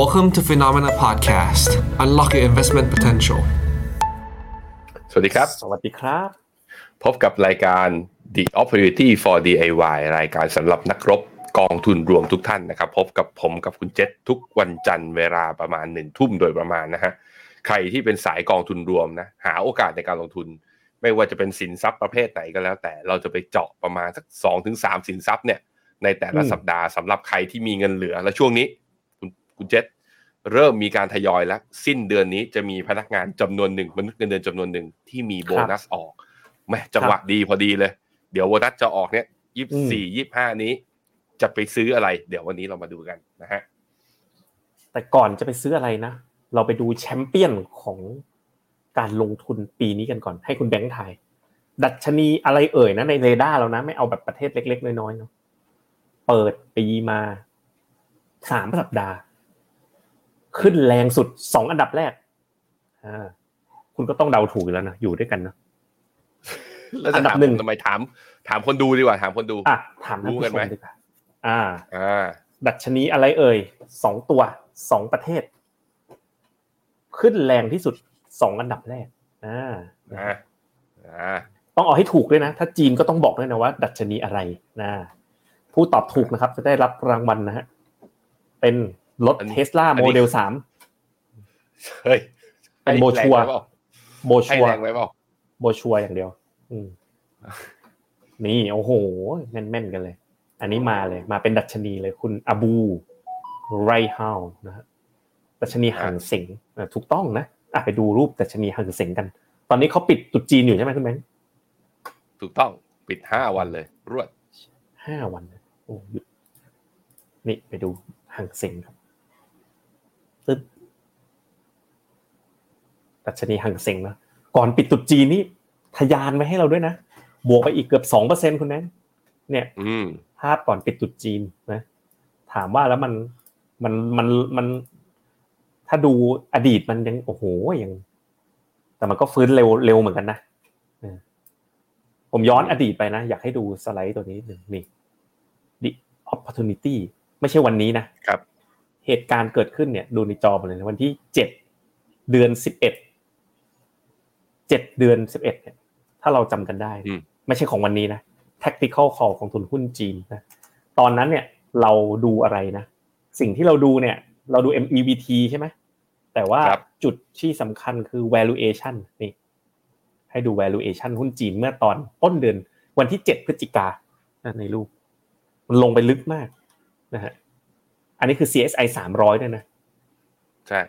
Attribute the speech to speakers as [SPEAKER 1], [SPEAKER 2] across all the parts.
[SPEAKER 1] Welcome to Phenomena Podcast. Unlock your investment potential.
[SPEAKER 2] สวัสดีครับ
[SPEAKER 3] สวัสดีครับ
[SPEAKER 2] พบกับรายการ The Opportunity for DIY รายการสำหรับนักรบกองทุนรวมทุกท่านนะครับ พบกับผมกับคุณเจษทุกวันจันทร์เวลาประมาณหนึ่งทุ่มโดยประมาณนะฮะ ใครที่เป็นสายกองทุนรวมนะ หาโอกาสในการลงทุน ไม่ว่าจะเป็นสินทรัพย์ประเภทไหนก็แล้ว แต่เราจะไปเจาะประมาณสักสองถึงสามสินทรัพย์เนี่ยในแต่ละ
[SPEAKER 3] อืม
[SPEAKER 2] สัปดาห์สำหรับใครที่มีเงินเหลือและช่วงนี้ คุณคุณเจษเริ่มมีการทยอยแล้ว สิ้นเดือนนี้จะมีพนักงานจำนวนหนึ่งมนุษย์เงินเดือนจำนวนหนึ่งที่มีโบนัสออกแหม่จังหวะดีพอดีเลย เดี๋ยวโบนัสจะออกเนี่ยยี่สี่ยี่ห้านี้ จะไปซื้ออะไร เดี๋ยววันนี้เรามาดูกันนะฮะ
[SPEAKER 3] แต่ก่อนจะไปซื้ออะไรนะ เราไปดูแชมเปี้ยนของการลงทุนปีนี้กันก่อนให้คุณแบงค์ทายดัชนีอะไรเอ่ยนะในเรดาร์เรานะ ไม่เอาแบบประเทศเล็ก ๆ น้อยๆเนาะเปิดปีมาสามสัปดาห์ ขึ้นแรงสุดสองอันดับแรกอ่าคุณก็ต้องเดาถูกอยู่แล้วนะอยู่ด้วยกันเนอะ
[SPEAKER 2] แล้ว
[SPEAKER 3] อั
[SPEAKER 2] จะ
[SPEAKER 3] นดับ
[SPEAKER 2] ถาม
[SPEAKER 3] หนึ่ง
[SPEAKER 2] ผมทำไมถาม ถามคนดูดีกว่าถามคนดู
[SPEAKER 3] อะถามท่าน
[SPEAKER 2] รู้
[SPEAKER 3] ผู้
[SPEAKER 2] กัน
[SPEAKER 3] ช
[SPEAKER 2] ไหม
[SPEAKER 3] มดีกว่าอ่า
[SPEAKER 2] อ่า
[SPEAKER 3] ดัชนีอะไรเอ่ยสองตัวสองประเทศ ขึ้นแรงที่สุดสองอันดับแรกอ่า
[SPEAKER 2] อ่าอ่า
[SPEAKER 3] ต้องเอาให้ถูกด้วยนะ ถ้าจีนก็ต้องบอกด้วยนะว่า ดัชนีอะไรนะผู้ตอบถูกนะครับ จะได้รับรางวัลนะฮะเป็น รถ
[SPEAKER 2] อันนี้
[SPEAKER 3] เทสลา
[SPEAKER 2] อันนี้
[SPEAKER 3] โมเดลสาม
[SPEAKER 2] เฮ้ย
[SPEAKER 3] เป็นโบชัวร์
[SPEAKER 2] ให้แรงไเปล่า
[SPEAKER 3] โบ
[SPEAKER 2] ให้
[SPEAKER 3] ชัว
[SPEAKER 2] แรงไว้เปล่า
[SPEAKER 3] โบชัวอย่างเดียว อืมนี่โอ้โหแม่นๆกันเลย อันนี้มาเลย มาเป็นดัชนีเลยคุณอบูไรเฮานะฮะดัชนีหังเสงอะถูกต้องนะอะไปดูรูปดัชนีหังเสงกัน ตอนนี้เขาปิดตรุษจีนอยู่ใช่ไหมคุณแบงค์
[SPEAKER 2] ถูกต้องปิดห้าวันเลย รวด
[SPEAKER 3] ห้าวันนะโอ้หยุดนี่ไปดูหังเสงครับ ตึ๊บดัชนีหังเสงนะก่อนปิดตรุษจีนนี่ทะยานไว้ให้เราด้วยนะ บวกไปอีกเกือบสองเปอร์เซ็นคุณแบงค์เนี่ย
[SPEAKER 2] อืม
[SPEAKER 3] ภาพก่อนปิดตรุษจีนนะ ถามว่าแล้วมันมันมันมันถ้าดูอดีตมันยังโอ้โหยัง แต่มันก็ฟื้นเร็วเร็วเหมือนกันนะเออผมย้อนอดีตไปนะ อยากให้ดูสไลด์ตัวนี้หนึ่งนี่ the opportunity ไม่ใช่วันนี้นะครับ เหตุการณ์เกิดขึ้นเนี่ยดูในจอมาเลยนะวันที่เจ็ดเดือนสิบเอ็ดเจ็ดเดือนสิบเอ็ดเนี่ยถ้าเราจำกันได้
[SPEAKER 2] อืม
[SPEAKER 3] ไม่ใช่ของวันนี้นะ tactical call ของทุนหุ้นจีนนะตอนนั้นเนี่ยเราดูอะไรนะ สิ่งที่เราดูเนี่ย เราดู MEVT ใช่ไหมแต่ว่า
[SPEAKER 2] ครับ
[SPEAKER 3] จุดที่สำคัญคือ valuation นี่ให้ดู valuation หุ้นจีนเมื่อตอนต้นเดือนวันที่ 7 พฤศจิกานะในรูปมันลงไปลึกมากนะฮะ อันนี้คือ CSI 300ด้วยนะ
[SPEAKER 2] ใช่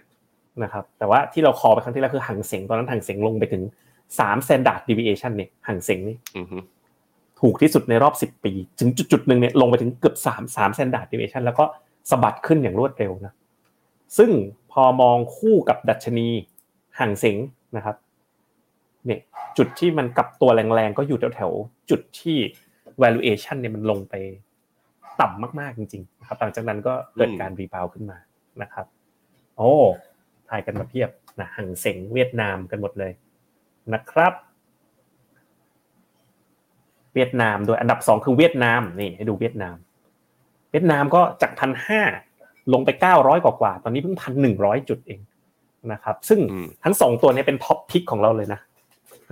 [SPEAKER 3] นะครับ แต่ว่าที่เราคอไปครั้งที่แล้วคือหังเสงตอนนั้นหังเสงลงไปถึง3 standard deviation เนี่ยหังเสงนี่
[SPEAKER 2] อือฮึ
[SPEAKER 3] ถูกที่สุดในรอบ10ปี ถึงจุดๆหนึ่งเนี่ยลงไปถึงเกือบ3 3 standard deviation แล้วก็สะบัดขึ้นอย่างรวดเร็วนะซึ่งพอมองคู่กับดัชนีห่างเสงนะครับเนี่ยจุดที่มันกลับตัวแรงๆก็อยู่แถวๆจุดที่ valuation เนี่ยมันลงไป ต่ำมากๆจริงๆนะครับหลังจากนั้นก็เกิดการ rebound ขึ้นมานะครับ โอ้ทายกันมาเพียบนะฮั่งเส็งเวียดนามกันหมดเลยนะครับ เวียดนามโดยอันดับสองคือเวียดนามนี่ให้ดูเวียดนาม เวียดนามก็จากพันห้าลงไปเก้าร้อยกว่าๆตอนนี้เพิ่งพันหนึ่งร้อยจุดเองนะครับ ซึ่ง
[SPEAKER 2] อืม
[SPEAKER 3] ทั้งสองตัวเนี้เป็น top pick ของเราเลยนะ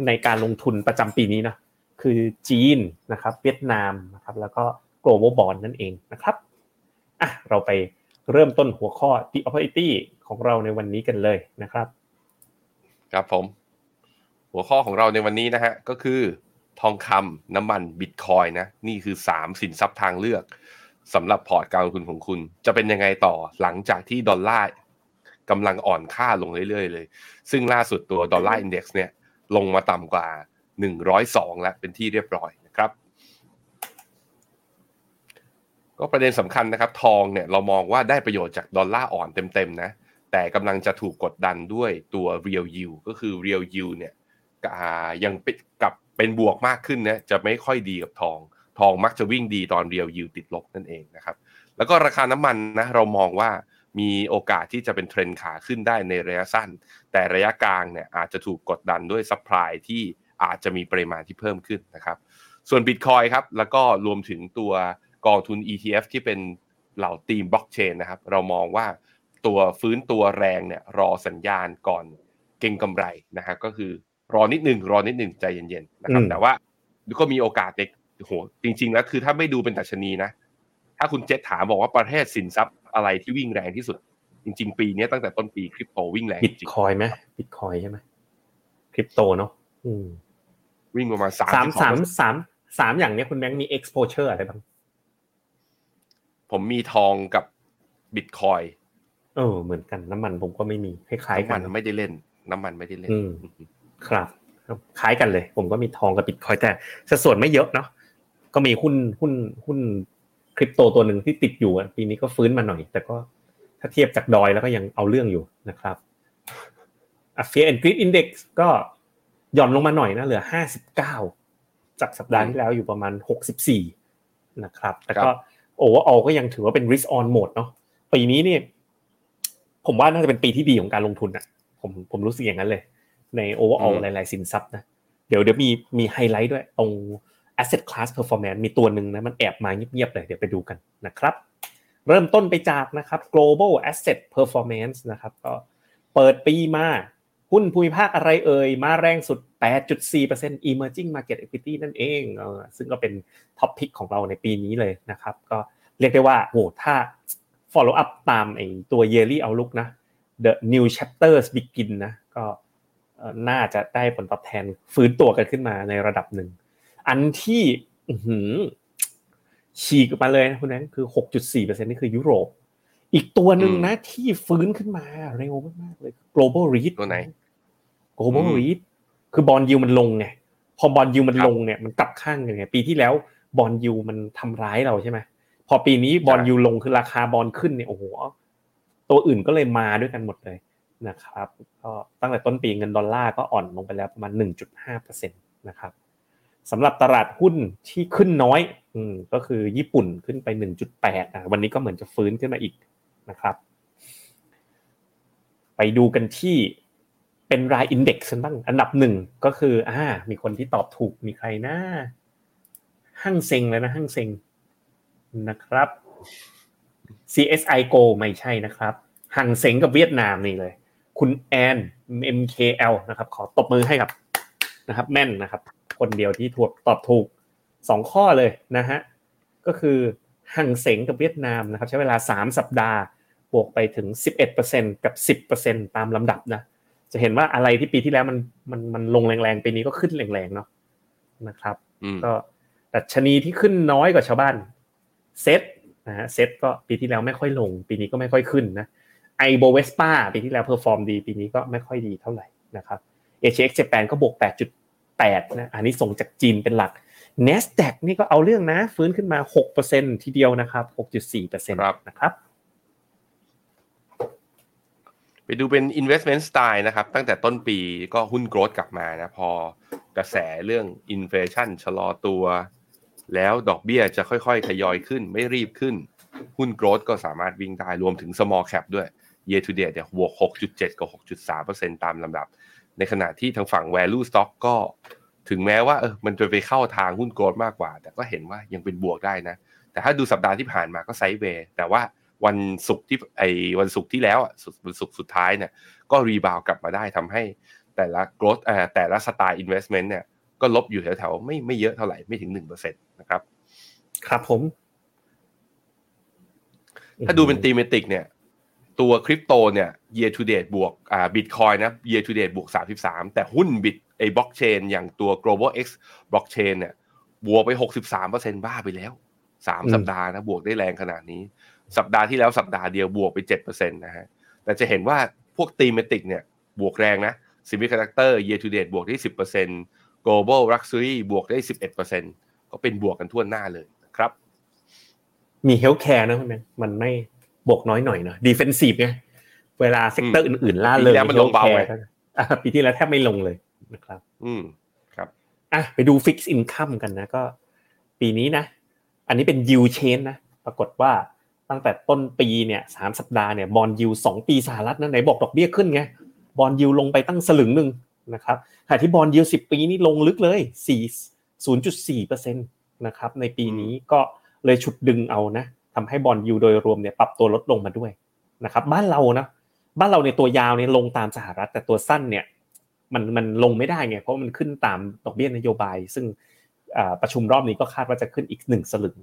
[SPEAKER 3] ในการลงทุนประจำปีนี้นะคือจีนนะครับ เวียดนามนะครับ แล้วก็ global bond นั่นเองนะครับอะเราไปเริ่มต้นหัวข้อ the opportunity ของเราในวันนี้กันเลยนะครับ
[SPEAKER 2] ครับผม หัวข้อของเราในวันนี้นะฮะก็คือทองคำน้ำมันบิตคอยนะนี่คือสามสินทรัพย์ทางเลือกสำหรับพอร์ตการลงทุนของคุณ จะเป็นยังไงต่อหลังจากที่ดอลลาร์กำลังอ่อนค่าลงเรื่อยๆเลย ซึ่งล่าสุดตัวดอลลาร์อินเด็กซ์เนี่ยลงมาต่ำกว่า 102 แล้วเป็นที่เรียบร้อยนะครับ ก็ประเด็นสำคัญนะครับ ทองเนี่ยเรามองว่าได้ประโยชน์จากดอลลาร์อ่อนเต็มๆนะแต่กำลังจะถูกกดดันด้วยตัว real yield ก็คือ real yield เนี่ยยังกับเป็นบวกมากขึ้นนะจะไม่ค่อยดีกับทอง ทองมักจะวิ่งดีตอน real yield ติดลบนั่นเองนะครับแล้วก็ราคาน้ำมันนะเรามองว่ามีโอกาสที่จะเป็นเทรนขาขึ้นได้ในระยะสั้น แต่ระยะกลางเนี่ยอาจจะถูกกดดันด้วย supply ที่อาจจะมีปริมาณที่เพิ่มขึ้นนะครับ ส่วน Bitcoin ครับแล้วก็รวมถึงตัว กองทุน ETF ที่เป็นเหล่า theme blockchain นะครับ เรามองว่าตัวฟื้นตัวแรงเนี่ยรอสัญญาณก่อนเก่งกำไรนะฮะก็คือรอนิดหนึ่งรอนิดหนึ่งใจเย็นๆนะครับแต่ว่าก็มีโอกาสเด้ง โหจริง ๆ แล้วคือถ้าไม่ดูเป็นดัชนีนะ ถ้าคุณเจษถามบอกว่าประเทศสินทรัพย์อะไรที่วิ่งแรงที่สุด จริง ๆ ปีนี้ตั้งแต่ต้นปีคริปโตวิ่งแรง
[SPEAKER 3] บิต
[SPEAKER 2] จริง
[SPEAKER 3] คอยไหมบิตคอยใช่ไหมคริปโตเนาะอืม
[SPEAKER 2] วิ่งประมาณสาม
[SPEAKER 3] สามสามสามสามอย่างเนี้ยคุณแบงค์มี exposure อะไรบ้าง
[SPEAKER 2] ผมมีทองกับบิตคอย
[SPEAKER 3] เออ เหมือนกันน้ำมันผมก็ไม่มีคล้ายๆ
[SPEAKER 2] น้ำ
[SPEAKER 3] กั
[SPEAKER 2] มันนไม่ได้เล่น น้ำมันไม่ได้เล่น
[SPEAKER 3] อืมครับครับคล้ายกันเลย ผมก็มีทองกับบิตคอยแต่สัดส่วนไม่เยอะเนาะก็มีหุ้นหุ้นหุ้นคริปโตตัวหนึ่งที่ติดอยู่อะปีนี้ก็ฟื้นมาหน่อย แต่ก็ถ้าเทียบจากดอยแล้วก็ยังเอาเรื่องอยู่นะครับอะ Fear and Greed Index ก็หย่อนลงมาหน่อยนะเหลือห้าสิบเก้าจากสัปดาห์ที่แล้วอยู่ประมาณหกสิบสี่นะครับแต่ก็ โอเวอร์อก็ยังถือว่าเป็น risk on mode เนาะปีนี้เนี่ยผมว่าน่าจะเป็นปีที่ดีของการลงทุนอะผมผมรู้สึกอย่างนั้นเลย ใน overall
[SPEAKER 2] อืม
[SPEAKER 3] หลาย ๆ สินทรัพย์นะเดี๋ยวเดี๋ยวมีมีไฮไลท์ด้วยตรง asset class performance มีตัวหนึ่งนะมันแอบมาเงียบ ๆ เลยเดี๋ยวไปดูกันนะครับ เริ่มต้นไปจากนะครับ global asset performance นะครับก็เปิดปีมา หุ้นภูมิภาคอะไรเอ่ย มาแรงสุด 8.4% emerging market equity นั่นเอง ซึ่งก็เป็น top pick ของเราในปีนี้เลยนะครับ ก็เรียกได้ว่าโหถ้า follow up ตามไอตัว yearly outlook นะ the new chapters begin นะก็น่าจะได้ผลตอบแทนฟื้นตัวกันขึ้นมาในระดับหนึ่ง อันที่ฉีกมาเลยนะคุณนั้นคือ 6.4%นี่คือยุโรป อีกตัวหนึ่งนะที่ฟื้นขึ้นมาเร็วมากๆเลย global REIT
[SPEAKER 2] ตัวไหน
[SPEAKER 3] global
[SPEAKER 2] อืม
[SPEAKER 3] REIT คือบอลยูมันลงไงพอบอลยูมัน
[SPEAKER 2] ครับ
[SPEAKER 3] ลงเนี่ยมันกลับข้างกันไงปีที่แล้วบอลยูมันทำร้ายเราใช่ไหมพอปีนี้บอลยูลงคือราคาบอลขึ้นเนี่ยโอ้โหตัวอื่นก็เลยมาด้วยกันหมดเลยนะครับก็ตั้งแต่ต้นปีเงินดอลลาร์ก็อ่อนลงไปแล้วประมาณ 1.5%นะครับสำหรับตลาดหุ้นที่ขึ้นน้อยอืมก็คือญี่ปุ่นขึ้นไป 1.8นะวันนี้ก็เหมือนจะฟื้นขึ้นมาอีกนะครับ ไปดูกันที่ เป็นรายอินเด็กซ์บ้าง อันดับหนึ่งก็คืออ่ามีคนที่ตอบถูกมีใครนะห้างเซ็งเลยนะห้างเซ็งนะครับ CSI Go ไม่ใช่นะครับห่างเซ็งกับเวียดนามนี่เลย คุณแอน MKL นะครับ ขอตบมือให้กับนะครับ แม่นนะครับ คนเดียวที่ถูกตอบถูกสองข้อเลยนะฮะก็คือห่างเซ็งกับเวียดนามนะครับ ใช้เวลา 3 สัปดาห์ บวกไปถึง 11%กับ 10%ตามลำดับนะ จะเห็นว่าอะไรที่ปีที่แล้วมันมันมันลงแรงๆปีนี้ก็ขึ้นแรงๆเนาะนะครับ
[SPEAKER 2] อืม
[SPEAKER 3] ก็ดัชนีที่ขึ้นน้อยกว่าชาวบ้านเซ็ตนะฮะเซ็ตก็ปีที่แล้วไม่ค่อยลง ปีนี้ก็ไม่ค่อยขึ้นนะไอ Bovespa ปีที่แล้ว perform ดี ปีนี้ก็ไม่ค่อยดีเท่าไหร่นะครับ HX Japan ก็บวก 8.8นะอันนี้ส่งจากจีนเป็นหลัก NASDAQ นี่ก็เอาเรื่องนะ ฟื้นขึ้นมา 6%ทีเดียวนะครับ 6.4%
[SPEAKER 2] ครับ
[SPEAKER 3] นะครับ
[SPEAKER 2] ไปดูเป็น investment style นะครับ ตั้งแต่ต้นปีก็หุ้นโกรดกลับมานะ พอกระแสเรื่อง inflation ชะลอตัว แล้วดอกเบี้ยจะค่อยๆทยอยขึ้นไม่รีบขึ้น หุ้นโกรดก็สามารถวิ่งได้รวมถึง small cap ด้วย year to date เนี่ยบวก 6.7 กับ 6.3%ตามลำดับ ในขณะที่ทางฝั่ง value stock ก็ถึงแม้ว่าเออมันจะไปเข้าทางหุ้นโกรดมากกว่า แต่ก็เห็นว่ายังเป็นบวกได้นะ แต่ถ้าดูสัปดาห์ที่ผ่านมาก็ไซด์เวย์แต่ว่า วันศุกร์ที่ไอ้วันศุกร์ที่แล้วอะสุดวันศุกร์สุดท้ายเนี่ยก็รีบาวกลับมาได้ทำให้แต่ละ growth เอ่อแต่ละสไตล์ investment เนี่ยก็ลบอยู่แถวๆไม่ไม่เยอะเท่าไหร่ไม่ถึงหนึ่งเปอร์เซ็นต์นะครับ
[SPEAKER 3] ครับผม
[SPEAKER 2] ถ้าดูเป็น thematic เนี่ย ตัวคริปโตเนี่ย year to date บวกอ่า bitcoin นะ year to date บวก 33 แต่หุ้นบิตไอ้ blockchain อย่างตัว global x blockchain เนี่ยบวกไป 63%บ้าไปแล้ว 3 สัปดาห์นะบวกได้แรงขนาดนี้ สัปดาห์ที่แล้วสัปดาห์เดียวบวกไป7%นะฮะแต่จะเห็นว่าพวก thematic เนี่ยบวกแรงนะ semiconductor year to date บวกได้ 10% global luxury บวกได้ 11%ก็เป็นบวกกันทั่วหน้าเลยนะครับ
[SPEAKER 3] มี healthcare นะคุณแม่มันไม่บวกน้อยหน่อยเนาะ defensive ไงเวลา sector อื่นๆล่าเลย
[SPEAKER 2] ปีที่แล้วมันลงเบาไง
[SPEAKER 3] ปีที่แล้วแทบไม่ลงเลยนะครับ
[SPEAKER 2] อืมครับ
[SPEAKER 3] อะไปดู fixed income กันนะก็ ปีนี้นะ อันนี้เป็น yield change นะ ปรากฏว่า ตั้งแต่ต้นปีเนี่ยสามสัปดาห์เนี่ย bond yield สองปีสหรัฐนะไหนบอกดอกเบี้ยขึ้นไง bond yield ลงไปตั้งสลึงหนึ่งนะครับขณะที่ bond yield สิบปีนี่ลงลึกเลยสี่ศูนย์จุดสี่เปอร์เซ็นต์นะครับในปีนี้ก็เลยฉุดดึงเอานะทำให้ bond yield โดยรวมเนี่ยปรับตัวลดลงมาด้วยนะครับบ้านเรานะบ้านเราในตัวยาวเนี่ยลงตามสหรัฐ แต่ตัวสั้นเนี่ยมันมันลงไม่ได้ไงเพราะมันขึ้นตามดอกเบี้ยนโยบาย ซึ่งประชุมรอบนี้ก็คาดว่าจะขึ้นอีกหนึ่งสลึง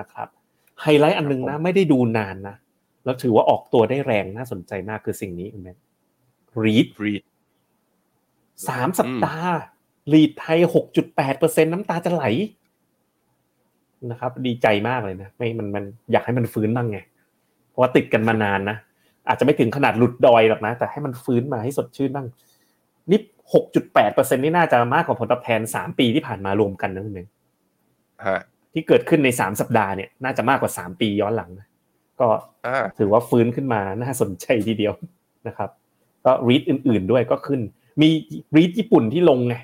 [SPEAKER 3] นะครับ ไฮไลท์อันนึงนะ ไม่ได้ดูนานนะ แล้วถือว่าออกตัวได้แรงน่าสนใจมากคือสิ่งนี้คุณแม่รีด
[SPEAKER 2] รีด
[SPEAKER 3] สามสัปดาห์รีดไทยหกจุดแปดเปอร์เซ็นน้ำตาจะไหลนะครับ ดีใจมากเลยนะไม่มันมันอยากให้มันฟื้นบ้างไง เพราะว่าติดกันมานานนะอาจจะไม่ถึงขนาดหลุดดอยหรอกนะ แต่ให้มันฟื้นมาให้สดชื่นบ้างนี่หกจุดแปดเปอร์เซ็นนี่น่าจะมากกว่าผลตอบแทนสามปีที่ผ่านมารวมกันนะคุณเอง ที่เกิดขึ้นในสามสัปดาห์เนี่ยน่าจะมากกว่าสามปีย้อนหลังนะก็ถือว่าฟื้นขึ้นมาน่าสนใจทีเดียวนะครับ ก็รีดอื่น ๆด้วยก็ขึ้น มีรีดญี่ปุ่นที่ลงไง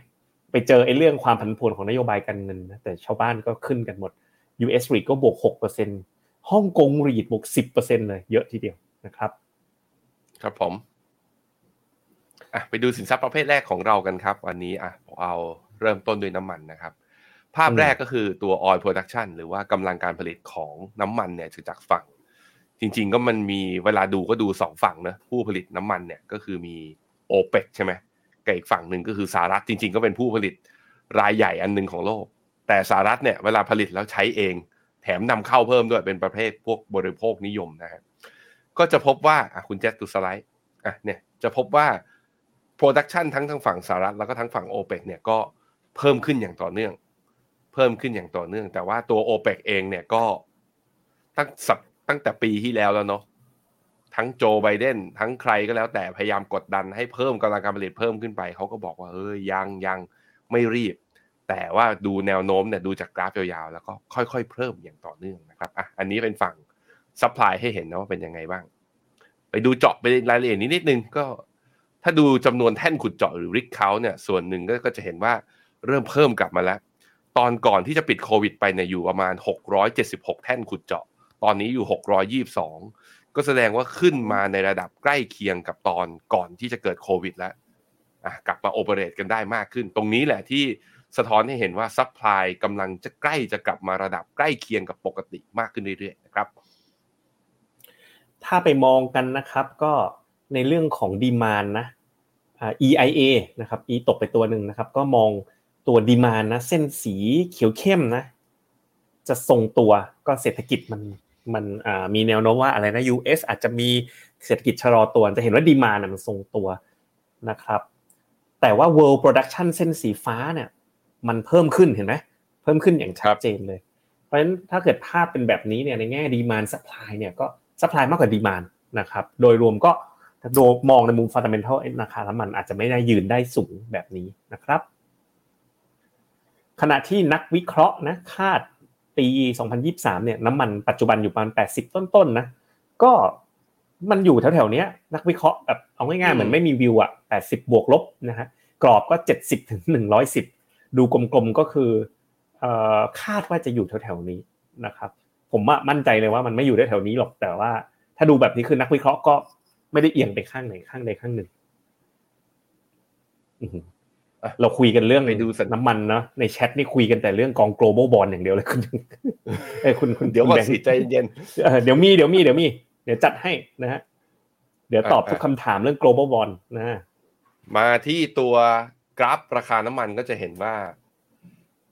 [SPEAKER 3] ไปเจอไอ้เรื่องความผันผวนของนโยบายการเงินนะแต่ชาวบ้านก็ขึ้นกันหมด US REIT ก็บวก6%ฮ่องกง REIT บวก10%เลยเยอะทีเดียวนะครับ
[SPEAKER 2] ครับผมอะไปดูสินทรัพย์ประเภทแรกของเรากันครับ วันนี้อะเอาเริ่มต้นด้วยน้ำมันนะครับ ภาพแรกก็คือตัว oil production หรือว่ากำลังการผลิตของน้ำมันเนี่ยจากฝั่ง จริง ๆ ก็มันมีเวลาดูก็ดูสองฝั่งนะผู้ผลิตน้ำมันเนี่ยก็คือมีโอเปกใช่ไหมกับอีกฝั่งหนึ่งก็คือสหรัฐจริง ๆ ก็เป็นผู้ผลิตรายใหญ่อันหนึ่งของโลก แต่สหรัฐเนี่ยเวลาผลิตแล้วใช้เอง แถมนำเข้าเพิ่มด้วยเป็นประเภทพวกบริโภคนิยมนะฮะก็จะพบว่าคุณแจ๊คดูสไลด์อะเนี่ยจะพบว่า production ทั้งทางฝั่งสหรัฐแล้วก็ทั้งฝั่งโอเปกเนี่ยก็เพิ่มขึ้นอย่างต่อเนื่อง เพิ่มขึ้นอย่างต่อเนื่อง แต่ว่าตัวโอเปกเองเนี่ยก็ตั้งสัตั้งแต่ปีที่แล้วแล้วเนาะทั้งโจไบเดนทั้งใครก็แล้วแต่พยายามกดดันให้เพิ่มกำลังการผลิตเพิ่มขึ้นไป เขาก็บอกว่าเออยังยังไม่รีบ แต่ว่าดูแนวโน้มเนี่ยดูจากกราฟยาวๆ แล้วก็ค่อยๆ เพิ่มอย่างต่อเนื่องนะครับอะอันนี้เป็นฝั่ง supply ให้เห็นนะว่าเป็นยังไงบ้าง ไปดูเจาะไปรายละเอียดนิดนิดนึงก็ถ้าดูจำนวนแท่นขุดเจาะหรือ rig เขาเนี่ยส่วนหนึ่งก็จะเห็นว่าเริ่มเพิ่มกลับมาแล้ว ตอนก่อนที่จะเกิดโควิดไปเนี่ยอยู่ประมาณ 676 แท่นขุดเจาะ ตอนนี้อยู่ 622 ก็แสดงว่าขึ้นมาในระดับใกล้เคียงกับตอนก่อนที่จะเกิดโควิดแล้วกลับมา operate กันได้มากขึ้น ตรงนี้แหละที่สะท้อนให้เห็นว่า supply กำลังจะใกล้จะกลับมาระดับใกล้เคียงกับปกติมากขึ้นเรื่อยๆนะครับ
[SPEAKER 3] ถ้าไปมองกันนะครับก็ในเรื่องของ demand นะ EIA นะครับ E ตกไปตัวหนึ่งนะครับ ก็มอง ตัว demand นะ เส้นสีเขียวเข้มนะ จะทรงตัวก็เศรษฐกิจมันมันมีแนวโน้มว่าอะไรนะ US อาจจะมีเศรษฐกิจชะลอตัวจะเห็นว่า demand มันทรงตัวนะครับ แต่ว่า world production เส้นสีฟ้าเนี่ย มันเพิ่มขึ้นเห็นไหมเพิ่มขึ้นอย่างชัดเจนเลย เพราะฉะนั้นถ้าเกิดภาพเป็นแบบนี้เนี่ยในแง่ demand supply เนี่ยก็ supply มากกว่า demand นะครับ โดยรวมก็โดยมองในมุม fundamental ราคาน้ำมันอาจจะไม่ได้ยืนได้สูงแบบนี้นะครับ ขณะที่นักวิเคราะห์นะคาดปี 2023 เนี่ยน้ำมันปัจจุบันอยู่ประมาณ 80 ต้นๆนะก็มันอยู่แถวๆนี้นักวิเคราะห์แบบเอาง่ายๆเหมือนไม่มีวิวอะ80 บวกลบนะฮะกรอบก็ 70ถึง110 ดูกลมๆก็คือคาดว่าจะอยู่แถวๆนี้นะครับ ผมมั่นใจเลยว่ามันไม่อยู่ได้แถวนี้หรอกแต่ว่า ถ้าดูแบบนี้คือนักวิเคราะห์ก็ไม่ได้เอียงไปข้างไหนข้างใดข้างหนึ่ง เราคุยกันเรื่องไปดูน้ำมันเนาะในแชทนี่คุยกันแต่เรื่องกอง global bond อย่างเดียวเลยคุณเอ้คุณคุณ
[SPEAKER 2] เดี๋ยวก่อนสิใจเย็น
[SPEAKER 3] เดี๋ยวมีเดี๋ยวมีเดี๋ยวมี เดี๋ยวจัดให้นะฮะเดี๋ยวตอบทุกคำถามเรื่อง global bond นะ
[SPEAKER 2] มาที่ตัวกราฟราคาน้ำมันก็จะเห็นว่า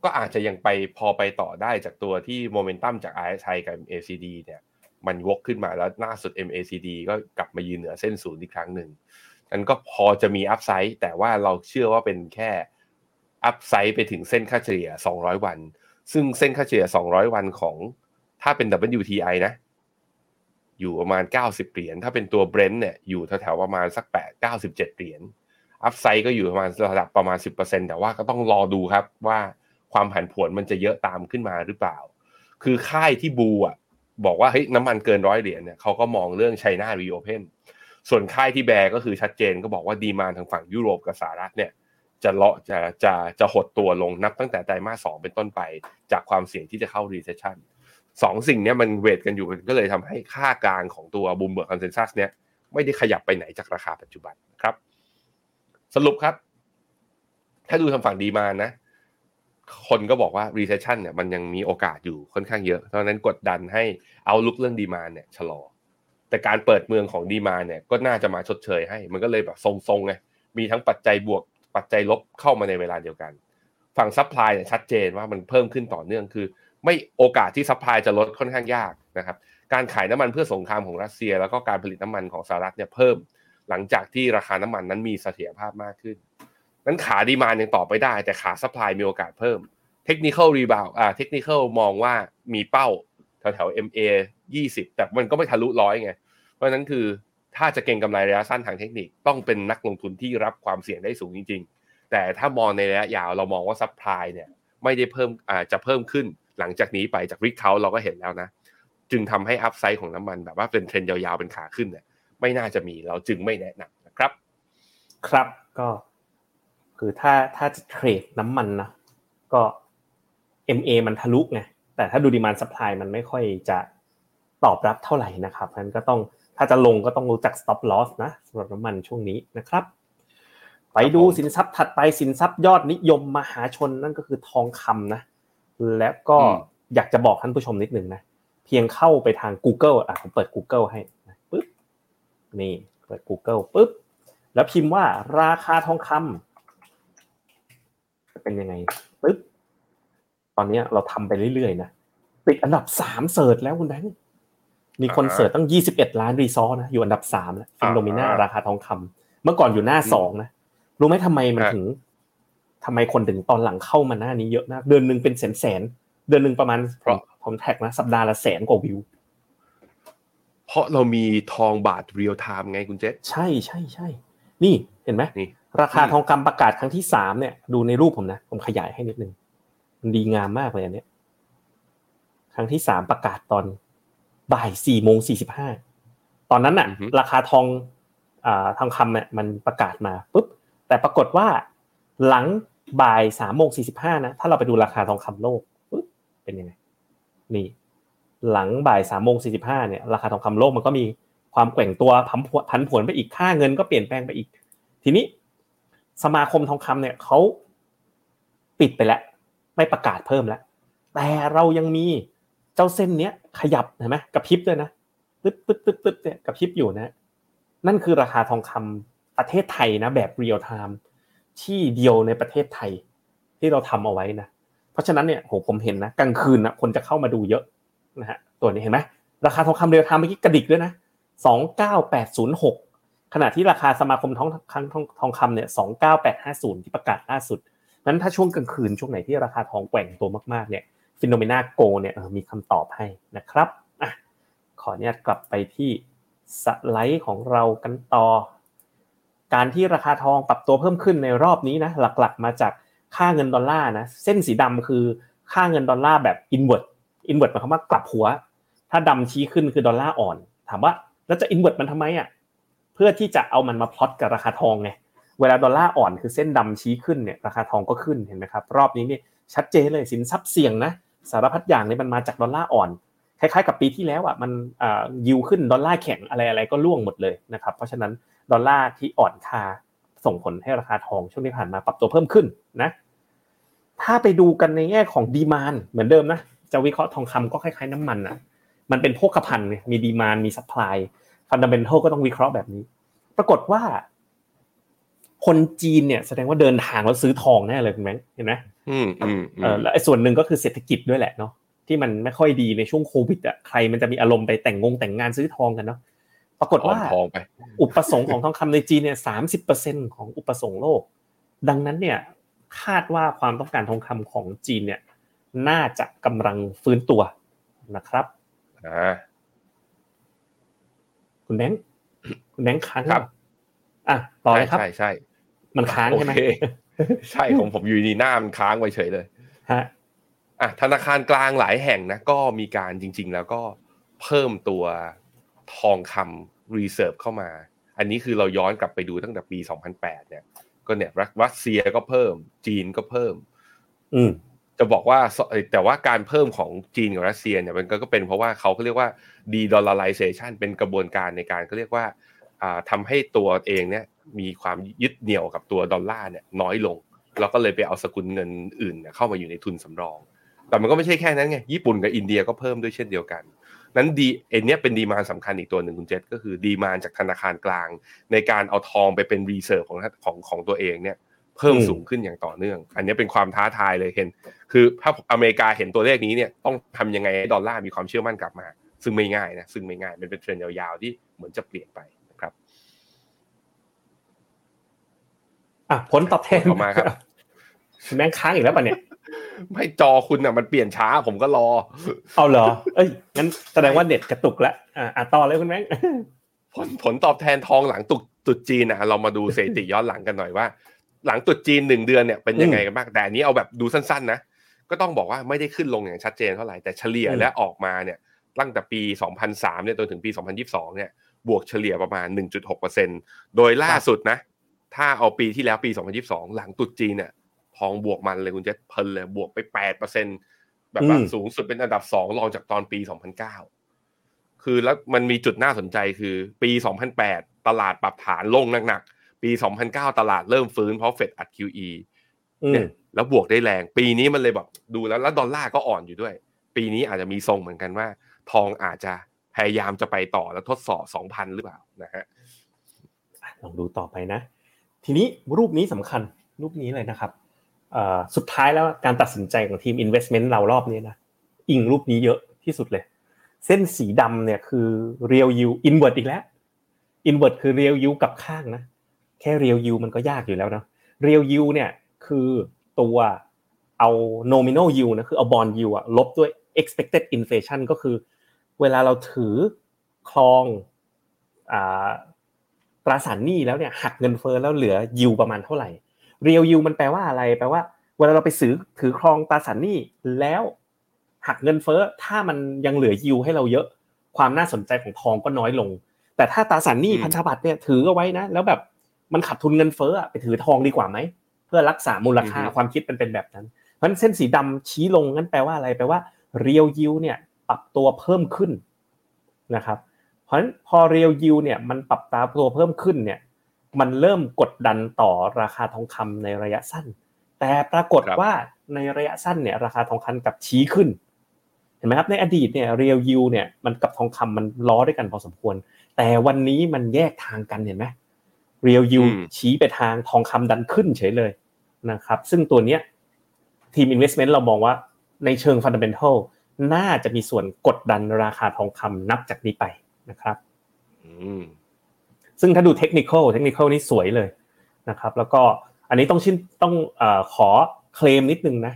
[SPEAKER 2] ก็อาจจะยังไปพอไปต่อได้จากตัวที่โมเมนตัมจาก RSI กับ MACD เนี่ย มันวกขึ้นมาแล้วล่าสุด MACD ก็กลับมายืนเหนือเส้นศูนย์อีกครั้งหนึ่ง นั้นก็พอจะมีอัพไซด์แต่ว่าเราเชื่อว่าเป็นแค่อัพไซด์ไปถึงเส้นค่าเฉลี่ย 200 วัน ซึ่งเส้นค่าเฉลี่ย 200 วันของถ้าเป็น WTI นะ อยู่ประมาณ 90 เหรียญ ถ้าเป็นตัว Brent เนี่ยอยู่แถวๆประมาณสัก 8 97 เหรียญ อัพไซด์ก็อยู่ประมาณระดับประมาณ 10%แต่ว่าก็ต้องรอดูครับว่าความผันผวนมันจะเยอะตามขึ้นมาหรือเปล่า คือค่ายที่ bull อะบอกว่าเฮ้ยน้ำมันเกินร้อยเหรียญเนี่ยเขาก็มองเรื่อง China reopen ส่วนค่ายที่ bear ก็คือชัดเจนก็บอกว่า demand ทางฝั่งยุโรปกับสหรัฐเนี่ยจะเลาะจะจะจะหดตัวลงนับตั้งแต่ไตรมาสสองเป็นต้นไป จากความเสี่ยงที่จะเข้า recession สองสิ่งนี้มัน weight กันอยู่ก็เลยทำให้ค่ากลางของตัว Bloomberg consensus เนี่ยไม่ได้ขยับไปไหนจากราคาปัจจุบันครับ สรุปครับ ถ้าดูทางฝั่ง demand นะ คนก็บอกว่า recession เนี่ยมันยังมีโอกาสอยู่ค่อนข้างเยอะเพราะนั้นกดดันให้ outlook เรื่อง demand เนี่ยชะลอ แต่การเปิดเมืองของ demand เนี่ยก็น่าจะมาชดเชยให้ มันก็เลยแบบทรงๆไงมีทั้งปัจจัยบวกปัจจัยลบเข้ามาในเวลาเดียวกัน ฝั่ง supply เนี่ยชัดเจนว่ามันเพิ่มขึ้นต่อเนื่องคือ ไม่โอกาสที่ supply จะลดค่อนข้างยากนะครับการขายน้ำมันเพื่อสงครามของรัสเซีย แล้วก็การผลิตน้ำมันของสหรัฐเนี่ยเพิ่ม หลังจากที่ราคาน้ำมันนั้นมีเสถียรภาพมากขึ้น นั้นขา demand ยังต่อไปได้ แต่ขา supply มีโอกาสเพิ่ม technical rebound อ่า technical มองว่ามีเป้าแถวแถว MA 20 แต่มันก็ไม่ทะลุร้อยไง เพราะฉะนั้นคือถ้าจะเก็งกำไรระยะสั้นทางเทคนิคต้องเป็นนักลงทุนที่รับความเสี่ยงได้สูงจริง ๆ แต่ถ้ามองในระยะยาวเรามองว่า supply เนี่ยไม่ได้เพิ่มอาจะเพิ่มขึ้นหลังจากนี้ไปจาก rig count เราก็เห็นแล้วนะ จึงทำให้อัพไซด์ของน้ำมันแบบว่าเป็นเทรนยาวๆเป็นขาขึ้นเนี่ยไม่น่าจะมีเราจึงไม่แนะนำนะครับ
[SPEAKER 3] ครับก็คือถ้าถ้าจะเทรดน้ำมันนะก็ MA มันทะลุไงแต่ถ้าดูดีมานสปายมันไม่ค่อยจะ ตอบรับเท่าไหร่นะครับนั้นก็ต้องถ้าจะลงก็ต้องรู้จัก stop loss นะสำหรับน้ำมันช่วงนี้นะครับ ไปดูสินทรัพย์ถัดไปสินทรัพย์ยอดนิยมมหาชนนั่นก็คือทองคำนะ และก็
[SPEAKER 2] อืม
[SPEAKER 3] อยากจะบอกท่านผู้ชมนิดหนึ่งนะ เพียงเข้าไปทาง Google อะผมเปิด Google ให้นะปึ๊บนี่เปิด Google ปึ๊บแล้วพิมพ์ว่าราคาทองคำจะเป็นยังไงปึ๊บตอนเนี้ยเราทำไปเรื่อยๆนะติดอันดับสาม search แล้วคุณแบงค์ มีคน
[SPEAKER 2] อ่า
[SPEAKER 3] search ตั้งยี่สิบเอ็ดล้าน result นะอยู่อันดับสามแล้ว Finnomena
[SPEAKER 2] อ่า
[SPEAKER 3] ราคาทองคำเมื่อก่อนอยู่หน้าสองนะรู้ไหมทำไมมัน
[SPEAKER 2] ฮะ
[SPEAKER 3] ถึงทำไมคนถึงตอนหลังเข้ามาหน้านี้เยอะมากเดือนหนึ่งเป็นแสนแสนๆเดือนหนึ่งประมาณ
[SPEAKER 2] เพราะ
[SPEAKER 3] ผม track นะสัปดาห์ละแสนกว่าวิว
[SPEAKER 2] เพราะเรามีทองบาท real-time ไงคุณเจษ
[SPEAKER 3] ใช่ใช่ใช่นี่เห็นไหม
[SPEAKER 2] นี่
[SPEAKER 3] ราคาทองคำประกาศครั้งที่สามเนี่ย ดูในรูปผมนะ ผมขยายให้นิดนึงมันดีงามมากเลยอันเนี้ยครั้งที่สามประกาศตอน บ่ายสี่โมงสี่สิบห้าตอนนั้นน่ะ
[SPEAKER 2] อือฮึ
[SPEAKER 3] ราคาทองอ่าทองคำเนี่ยมันประกาศมาปุ๊บแต่ปรากฏว่าหลังบ่ายสามโมงสี่สิบห้านะถ้าเราไปดูราคาทองคำโลกปุ๊บเป็นยังไงนี่ หลังบ่ายสามโมงสี่สิบห้าเนี่ยราคาทองคำโลกมันก็มีความแกว่งตัวผันผวนผันผวนไปอีกค่าเงินก็เปลี่ยนแปลงไปอีก ทีนี้สมาคมทองคำเนี่ยเขาปิดไปแล้ว ไม่ประกาศเพิ่มแล้ว แต่เรายังมีเจ้าเส้นเนี้ยขยับเห็นไหมกระพริบด้วยนะตึ๊บตึ๊บตึ๊บตึ๊บเนี่ยกระพริบอยู่นะ นั่นคือราคาทองคำประเทศไทยนะแบบ real-time ที่เดียวในประเทศไทยที่เราทำเอาไว้นะเพราะฉะนั้นเนี่ยโหผมเห็นนะกลางคืนนะคนจะเข้ามาดูเยอะนะฮะตัวนี้เห็นไหมราคาทองคำ real-time เมื่อกี้กระดิกด้วยนะสองเก้าแปดศูนย์หกขณะที่ราคาสมาคมทองคำทองทองคำเนี่ยสองเก้าแปดห้าศูนย์ที่ประกาศล่าสุดนั้นถ้าช่วงกลางคืนช่วงไหนที่ราคาทองแกว่งตัวมากๆเนี่ย Finnomena Gold เนี่ยมีคำตอบให้นะครับอขออนุญาตกลับไปที่สไลด์ของเรากันต่อ การที่ราคาทองปรับตัวเพิ่มขึ้นในรอบนี้นะหลักๆ มาจากค่าเงินดอลลาร์นะเส้นสีดำคือค่าเงินดอลลาร์แบบ inward inward หมายความว่ากลับหัว ถ้าดำชี้ขึ้นคือดอลลาร์อ่อน ถามว่าแล้วจะ inward มันทำไมอะเพื่อที่จะเอามันมาพลอตกับราคาทองไงเวลาดอลลาร์อ่อนคือเส้นดำชี้ขึ้นเนี่ยราคาทองก็ขึ้นเห็นไหมครับรอบนี้เนี่ยชัดเจนเลยสินทรัพย์เสี่ยงนะ สารพัดอย่างเนี่ยมันมาจากดอลลาร์อ่อนคล้ายๆกับปีที่แล้วอะมันยิวขึ้นดอลลาร์แข็งอะไรอะไรก็ร่วงหมดเลยนะครับเพราะฉะนั้นดอลลาร์ที่อ่อนค่าส่งผลให้ราคาทองช่วงที่ผ่านมาปรับตัวเพิ่มขึ้นนะถ้าไปดูกันในแง่ของ demand เหมือนเดิมนะจะวิเคราะห์ทองคำก็คล้ายๆน้ำมันอะมันเป็นโภคภัณฑ์มี demand มี supplyฟันดัมเบลก็ต้องวิเคราะห์แบบนี้ ปรากฏว่า คนจีนเนี่ยแสดงว่าเดินทางแล้วซื้อทองแน่เลยคุณแบงค์เห็นไหม
[SPEAKER 2] อืมอืมอื
[SPEAKER 3] เออ
[SPEAKER 2] ม
[SPEAKER 3] แล้วไอ้ส่วนหนึ่งก็คือเศรษฐกิจด้วยแหละเนาะที่มันไม่ค่อยดีในช่วงโควิดอะใครมันจะมีอารมณ์ไปแต่งงงแต่งงานซื้อทองกันเนาะปรากฏ
[SPEAKER 2] ออ
[SPEAKER 3] ว่า
[SPEAKER 2] มทองไป
[SPEAKER 3] อุปสงค์ของทองคำในจีนเนี่ยสามสิบเปอร์เซ็นของอุปสงค์โลก ดังนั้นเนี่ยคาดว่าความต้องการทองคำของจีนเนี่ยน่าจะกำลังฟื้นตัวนะครับ
[SPEAKER 2] อ่า
[SPEAKER 3] คุณแบงค์คุณแบงค์ค้าง
[SPEAKER 2] ครับ
[SPEAKER 3] อะต่อเลยครับ
[SPEAKER 2] ใช่ใช่
[SPEAKER 3] มันค้างใช่ไหม
[SPEAKER 2] โอเคใช่ของผมอยู่ดีหน้ามันค้างไว้เฉยเลย
[SPEAKER 3] ฮะ
[SPEAKER 2] อะธนาคารกลางหลายแห่งนะก็มีการจริง ๆ แล้วก็เพิ่มตัวทองคำรีเซิร์ฟเข้ามา อันนี้คือเราย้อนกลับไปดูตั้งแต่ปี 2008 เนี่ย ก็เนี่ยรัสเซียก็เพิ่ม จีนก็เพิ่ม
[SPEAKER 3] อืม
[SPEAKER 2] จะบอกว่าเอ่อแต่ว่าการเพิ่มของจีนกับรัสเซียเนี่ยมันก็เป็นเพราะว่าเขาเขาเรียกว่า de-dollarization เป็นกระบวนการในการเขาเรียกว่าอ่าทำให้ตัวเองเนี่ย มีความยึดเหนี่ยวกับตัวดอลลาร์เนี่ยน้อยลง แล้วก็เลยไปเอาสกุลเงินอื่นเนเข้ามาอยู่ในทุนสำรอง แต่มันก็ไม่ใช่แค่นั้นไงญี่ปุ่นกับอินเดียก็เพิ่มด้วยเช่นเดียวกัน นั้นดีเอ็นเนี้ยเป็นดีมานสำคัญอีกตัวหนึ่งคุณเจษก็คือดีมานจากธนาคารกลาง ในการเอาทองไปเป็น reserve ของของของตัวเองเนี่ยเพิ่มสูงขึ้นอย่างต่อเนื่อง อันนี้เป็นความท้าทายเลยเห็น คือถ้าอเมริกาเห็นตัวเลขนี้เนี่ยต้องทำยังไงให้ดอลลาร์มีความเชื่อมั่นกลับมา ซึ่งไม่ง่ายนะซึ่งไม่ง่ายมันเป็นเทรนด์ยาวๆที่เหมือนจะเปลี่ยนไปนะครับ
[SPEAKER 3] อะผลตอบแทน
[SPEAKER 2] ต่อมาครับ
[SPEAKER 3] แม่งค้างอีกแล้วป่ะเนี่ย
[SPEAKER 2] ไม่จอคุณอะมันเปลี่ยนช้าผมก็รอ
[SPEAKER 3] เอาเหรอ เอ้ยงั้นแสดงว่าเน็ตกระตุกแล้วอะอะต่อเลยคุณแม่ง
[SPEAKER 2] ผลผลตอบแทนทองหลังตุกตุดจีนนะเรามาดูสถิติย้อนหลังกันหน่อยว่า หลังตุดจีนหนึ่งเดือนเนี่ยเป็นยังไงกันบ้างแต่อันนี้เอาแบบดูสั้นๆนะก็ต้องบอกว่าไม่ได้ขึ้นลงอย่างชัดเจนเท่าไหร่แต่เฉลี่ย
[SPEAKER 3] อืม
[SPEAKER 2] และออกมาเนี่ยตั้งแต่ปี 2003เนี่ยจนถึงปี 2022 เนี่ยบวกเฉลี่ยประมาณ 1.6%โดยล่าสุดนะ ถ้าเอาปีที่แล้วปี 2022 หลังตรุษจีนเนี่ยทองบวกมันเลยคุณเจษเพลินเลยบวกไป 8%แบบว่า
[SPEAKER 3] อืม
[SPEAKER 2] สูงสุดเป็นอันดับ 2 รองจากตอนปี 2009 คือแล้วมันมีจุดน่าสนใจคือปี 2008 ตลาดปรับฐานลงหนักๆ ปี 2009 ตลาดเริ่มฟื้นเพราะเฟดอัด QE
[SPEAKER 3] อืม
[SPEAKER 2] เนี่ยแล้วบวกได้แรง ปีนี้มันเลยแบบดูแล้วแล้วดอลลาร์ก็อ่อนอยู่ด้วย ปีนี้อาจจะมีทรงเหมือนกันว่า ทองอาจจะพยายามจะไปต่อแล้วทดสอบ 2,000 หรือเปล่านะฮะ
[SPEAKER 3] ลองดูต่อไปนะ ทีนี้รูปนี้สำคัญรูปนี้เลยนะครับสุดท้ายแล้วการตัดสินใจของทีม investment เรารอบนี้นะอิงรูปนี้เยอะที่สุดเลย เส้นสีดำเนี่ยคือ real yield invert อีกแล้ว invert คือ real yield กับข้างนะแค่ real yield มันก็ยากอยู่แล้วเนาะ real yield เนี่ยคือตัวเอา nominal yield นะคือเอา bond yield อะลบด้วย expected inflation ก็คือ เวลาเราถือครองอ่า ตราสารหนี้แล้วเนี่ยหักเงินเฟ้อแล้วเหลือยิวประมาณเท่าไหร่เรียลยิวมันแปลว่าอะไรแปลว่า เวลาเราไปซื้อถือครองตราสารหนี้แล้วหักเงินเฟ้อถ้ามันยังเหลือยิวให้เราเยอะ ความน่าสนใจของทองก็น้อยลง แต่ถ้าตราสารหนี้
[SPEAKER 2] อืม
[SPEAKER 3] พันธบัตรเนี่ยถือเอาไว้นะ แล้วแบบมันขาดทุนเงินเฟ้ออะไปถือทองดีกว่าไหมเพื่อรักษามูลค่าความคิดเป็นเป็นแบบนั้นเพราะฉะนั้นเส้นสีดำชี้ลงงั้นแปลว่าอะไรแปลว่าเรียลยิวเนี่ยปรับตัวเพิ่มขึ้นนะครับ เพราะฉะนั้นพอ real yield เนี่ยมันปรับตาตัวเพิ่มขึ้นเนี่ยมันเริ่มกดดันต่อราคาทองคำในระยะสั้น แต่ปรากฏ
[SPEAKER 2] ครับ
[SPEAKER 3] ว่าในระยะสั้นเนี่ยราคาทองคำกลับชี้ขึ้นเห็นไหมครับในอดีตเนี่ย real yield เนี่ยมันกับทองคำมันล้อด้วยกันพอสมควร แต่วันนี้มันแยกทางกันเห็นไหม real yield
[SPEAKER 2] อืม
[SPEAKER 3] ชี้ไปทางทองคำดันขึ้นเฉยเลยนะครับ ซึ่งตัวเนี้ยทีม investment เรามองว่าในเชิง fundamental น่าจะมีส่วนกดดันราคาทองคำนับจากนี้ไป นะครับ
[SPEAKER 2] อืม
[SPEAKER 3] ซึ่งถ้าดู technical technical นี่สวยเลยนะครับ แล้วก็อันนี้ต้องชินต้องเอ่อขอเคลมนิดนึงนะ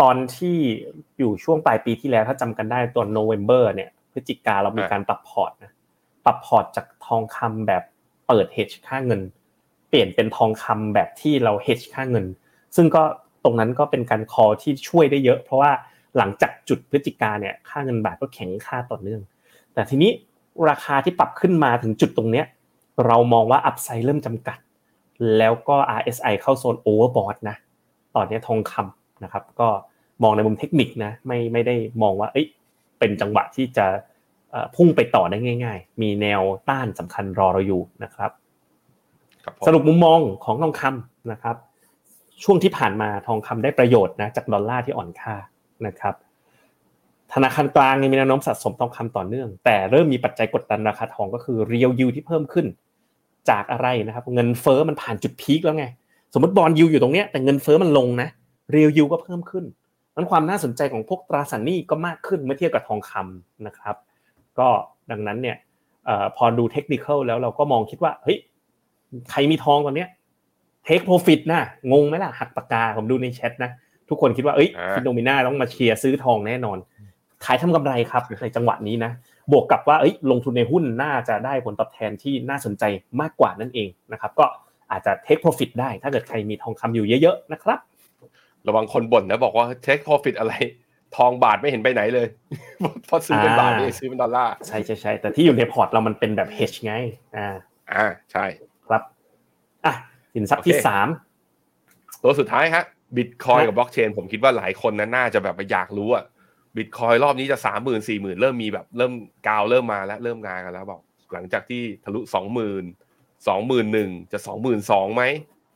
[SPEAKER 3] ตอนที่อยู่ช่วงปลายปีที่แล้วถ้าจำกันได้ตอนโนเวม ber เนี่ยพฤศจิกาเรามี
[SPEAKER 2] อ่า
[SPEAKER 3] การปรับพอร์ตนะปรับพอร์ตจากทองคำแบบเปิด hedge ค่าเงิน เปลี่ยนเป็นทองคำแบบที่เรา hedge ค่าเงิน ซึ่งก็ตรงนั้นก็เป็นการ call ที่ช่วยได้เยอะ เพราะว่าหลังจากจุดพฤศจิกาเนี่ยค่าเงินบาทก็แข็งค่าต่อเนื่อง แต่ทีนี้ ราคาที่ปรับขึ้นมาถึงจุดตรงเนี้ยเรามองว่าอัพไซด์เริ่มจำกัด แล้วก็ RSI เข้าโซนโอเวอร์บอทนะตอนนี้ทองคำนะครับ ก็มองในมุมเทคนิคนะไม่ไม่ได้มองว่าเอ้ยเป็นจังหวะที่จะเอ่อพุ่งไปต่อได้ง่าย ๆ มีแนวต้านสำคัญรอเราอยู่นะครับ
[SPEAKER 2] ครับผม
[SPEAKER 3] สรุปมุมมองของทองคำนะครับ ช่วงที่ผ่านมาทองคำได้ประโยชน์นะจากดอลลาร์ที่อ่อนค่านะครับ ธนาคารกลางยังมีแนวโน้มสะสมทองคำต่อเนื่อง แต่เริ่มมีปัจจัยกดดันราคาทองก็คือ real yield ที่เพิ่มขึ้น จากอะไรนะครับ เงินเฟ้อมันผ่านจุด peak แล้วไง สมมติ bond yield อยู่ตรงเนี้ยแต่เงินเฟ้อมันลงนะ real yield ก็เพิ่มขึ้นนั้นความน่าสนใจของพวกตราสารหนี้ก็มากขึ้นเมื่อเทียบกับทองคำนะครับ ก็ดังนั้นเนี่ยเอ่อพอดูเทคนิคแล้วเราก็มองคิดว่าเฮ้ยใครมีทองตอนเนี้ยเทคโปรฟิตนะงงไหมล่ะหักปากกาผมดูในแชทนะทุกคนคิดว่าเอ้ย
[SPEAKER 2] อ่า
[SPEAKER 3] ฟิโนเมนาต้องมาเชียร์ซื้อทองแน่นอน ขายทำกำไรครับในจังหวะนี้นะบวกกับว่าเอ้ยลงทุนในหุ้นน่าจะได้ผลตอบแทนที่น่าสนใจมากกว่านั่นเองนะครับ ก็อาจจะ take profit ได้ถ้าเกิดใครมีทองคำอยู่เยอะๆนะครับ
[SPEAKER 2] ระวังคนบ่นนะบอกว่าเทค profit อะไรทองบาทไม่เห็นไปไหนเลยเพราะซื้อเป็นบาทไม่ได้ซื้อเป็นดอลลาร์
[SPEAKER 3] ใช่ใช่ใช่แต่ที่อยู่ในพอร์ตเรามันเป็นแบบ hedge ไง อ่า
[SPEAKER 2] อ่าใช่
[SPEAKER 3] ครับอะสินทรัพย์ที่
[SPEAKER 2] โอเค
[SPEAKER 3] สาม
[SPEAKER 2] ตัวสุดท้ายฮะบิตคอย
[SPEAKER 3] ครับ
[SPEAKER 2] กับบล็อกเชนผมคิดว่าหลายคนนะน่าจะแบบอยากรู้อะ บิตคอยรอบนี้จะสามหมื่นสี่หมื่นเริ่มมีแบบเริ่มกาวเริ่มมาแล้วเริ่มงานกันแล้วบอก หลังจากที่ทะลุสองหมื่นสองหมื่นหนึ่งจะสองหมื่นสองไหม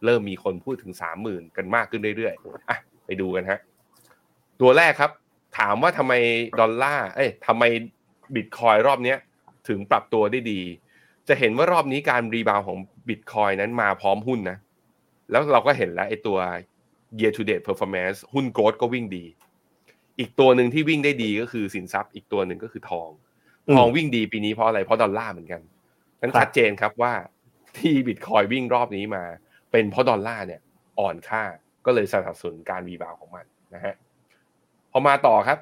[SPEAKER 2] เริ่มมีคนพูดถึงสามหมื่นกันมากขึ้นเรื่อยๆอะไปดูกันฮะตัวแรกครับ ถามว่าทำไมดอลลาร์เอ้ยทำไมบิตคอยรอบเนี้ยถึงปรับตัวได้ดี จะเห็นว่ารอบนี้การรีบาวของบิตคอยนั้นมาพร้อมหุ้นนะแล้วเราก็เห็นแล้วไอ้ตัว year to date performance หุ้นโกลดก็วิ่งดี อีกตัวหนึ่งที่วิ่งได้ดีก็คือสินทรัพย์อีกตัวหนึ่งก็คือทอง ทองวิ่งดีปีนี้เพราะอะไร เพราะดอลลาร์เหมือนกันนั้นชัดเจนครับว่าที่บิตคอยน์วิ่งรอบนี้มา เป็นเพราะดอลลาร์เนี่ย อ่อนค่าก็เลยสนับสนุนการ rebound ของมันนะฮะพอมาต่อครับ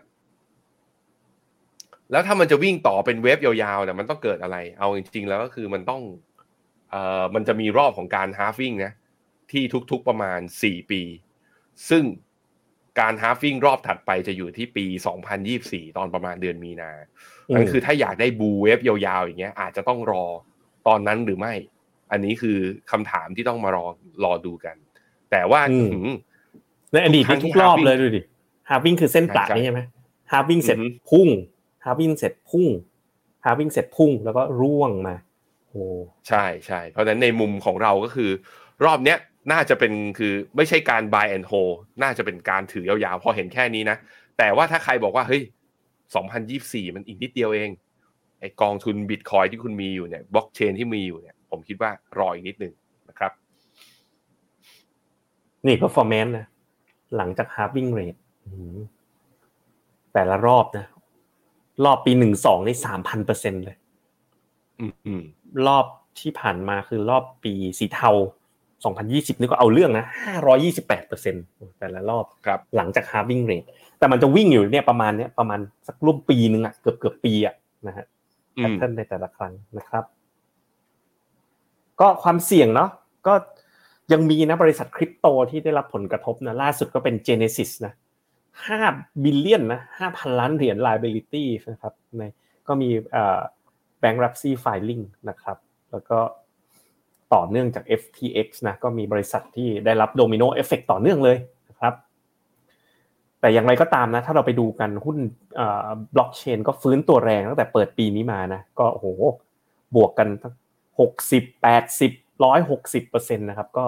[SPEAKER 2] แล้วถ้ามันจะวิ่งต่อเป็น wave ยาวๆเนี่ยมันต้องเกิดอะไร เอาจริงๆ แล้วก็คือมันต้องเอ่อมันจะมีรอบของการ halving นะที่ทุกๆประมาณสี่ปี ซึ่ง การ halving รอบถัดไปจะอยู่ที่ปี 2024 ตอนประมาณเดือนมีนานั่นคือถ้าอยากได้บูเวฟยาวๆอย่างเงี้ยอาจจะต้องรอตอนนั้นหรือไม่ อันนี้คือคำถามที่ต้องมารอรอดูกัน แต่ว่า
[SPEAKER 3] ในอดีตทุกรอบเลยดูดิ halving คือเส้นประนี่ใช่ไหม halving เสร็จพุ่ง hal ving เสร็จพุ่ง halving เสร็จพุ่งแล้วก็ร่วงมาโอ้
[SPEAKER 2] ใช่ใช่เพราะฉะนั้นในมุมของเราก็คือ รอบเนี้ย น่าจะเป็นคือไม่ใช่การ buy and hold น่าจะเป็นการถือยาวๆ พอเห็นแค่นี้นะ แต่ว่าถ้าใครบอกว่าเฮ้ย 2024 มันอีกนิดเดียวเองไอกองทุนบิตคอยที่คุณมีอยู่เนี่ยบล็อกเชนที่มีอยู่เนี่ย ผมคิดว่ารออีกนิดหนึ่งนะครับ
[SPEAKER 3] นี่ performance นะ หลังจาก halving rate แต่ละรอบนะ รอบปีหนึ่งสองนี่สามพันเปอร์เซ็นเลยรอบที่ผ่านมาคือรอบปีสีเทา 2020 นี่ก็เอาเรื่องนะ 528เปอร์เซ็นแต่ละรอบหลังจาก halving rate แต่มันจะวิ่งอยู่เนี่ยประมาณเนี้ยประมาณสักร่วมปีหนึ่งอะเกือบเกือบปีอะนะฮะ pattern ในแต่ละครั้งนะครับ ก็ความเสี่ยงเนาะก็ยังมีนะบริษัทคริปโตที่ได้รับผลกระทบนะล่าสุดก็เป็น Genesis นะห้า billion นะห้าพันล้านเหรียญ liability นะครับในก็มีเอ่อ bankruptcy filing นะครับ แล้วก็ ต่อเนื่องจาก FTX นะก็มีบริษัทที่ได้รับ domino effect ต่อเนื่องเลยนะครับ แต่อย่างไรก็ตามนะถ้าเราไปดูกันหุ้นบล็อกเชนก็ฟื้นตัวแรงตั้งแต่เปิดปีนี้มานะก็โอ้โหบวกกันหกสิบแปดสิบร้อยหกสิบเปอร์เซ็นต์นะครับก็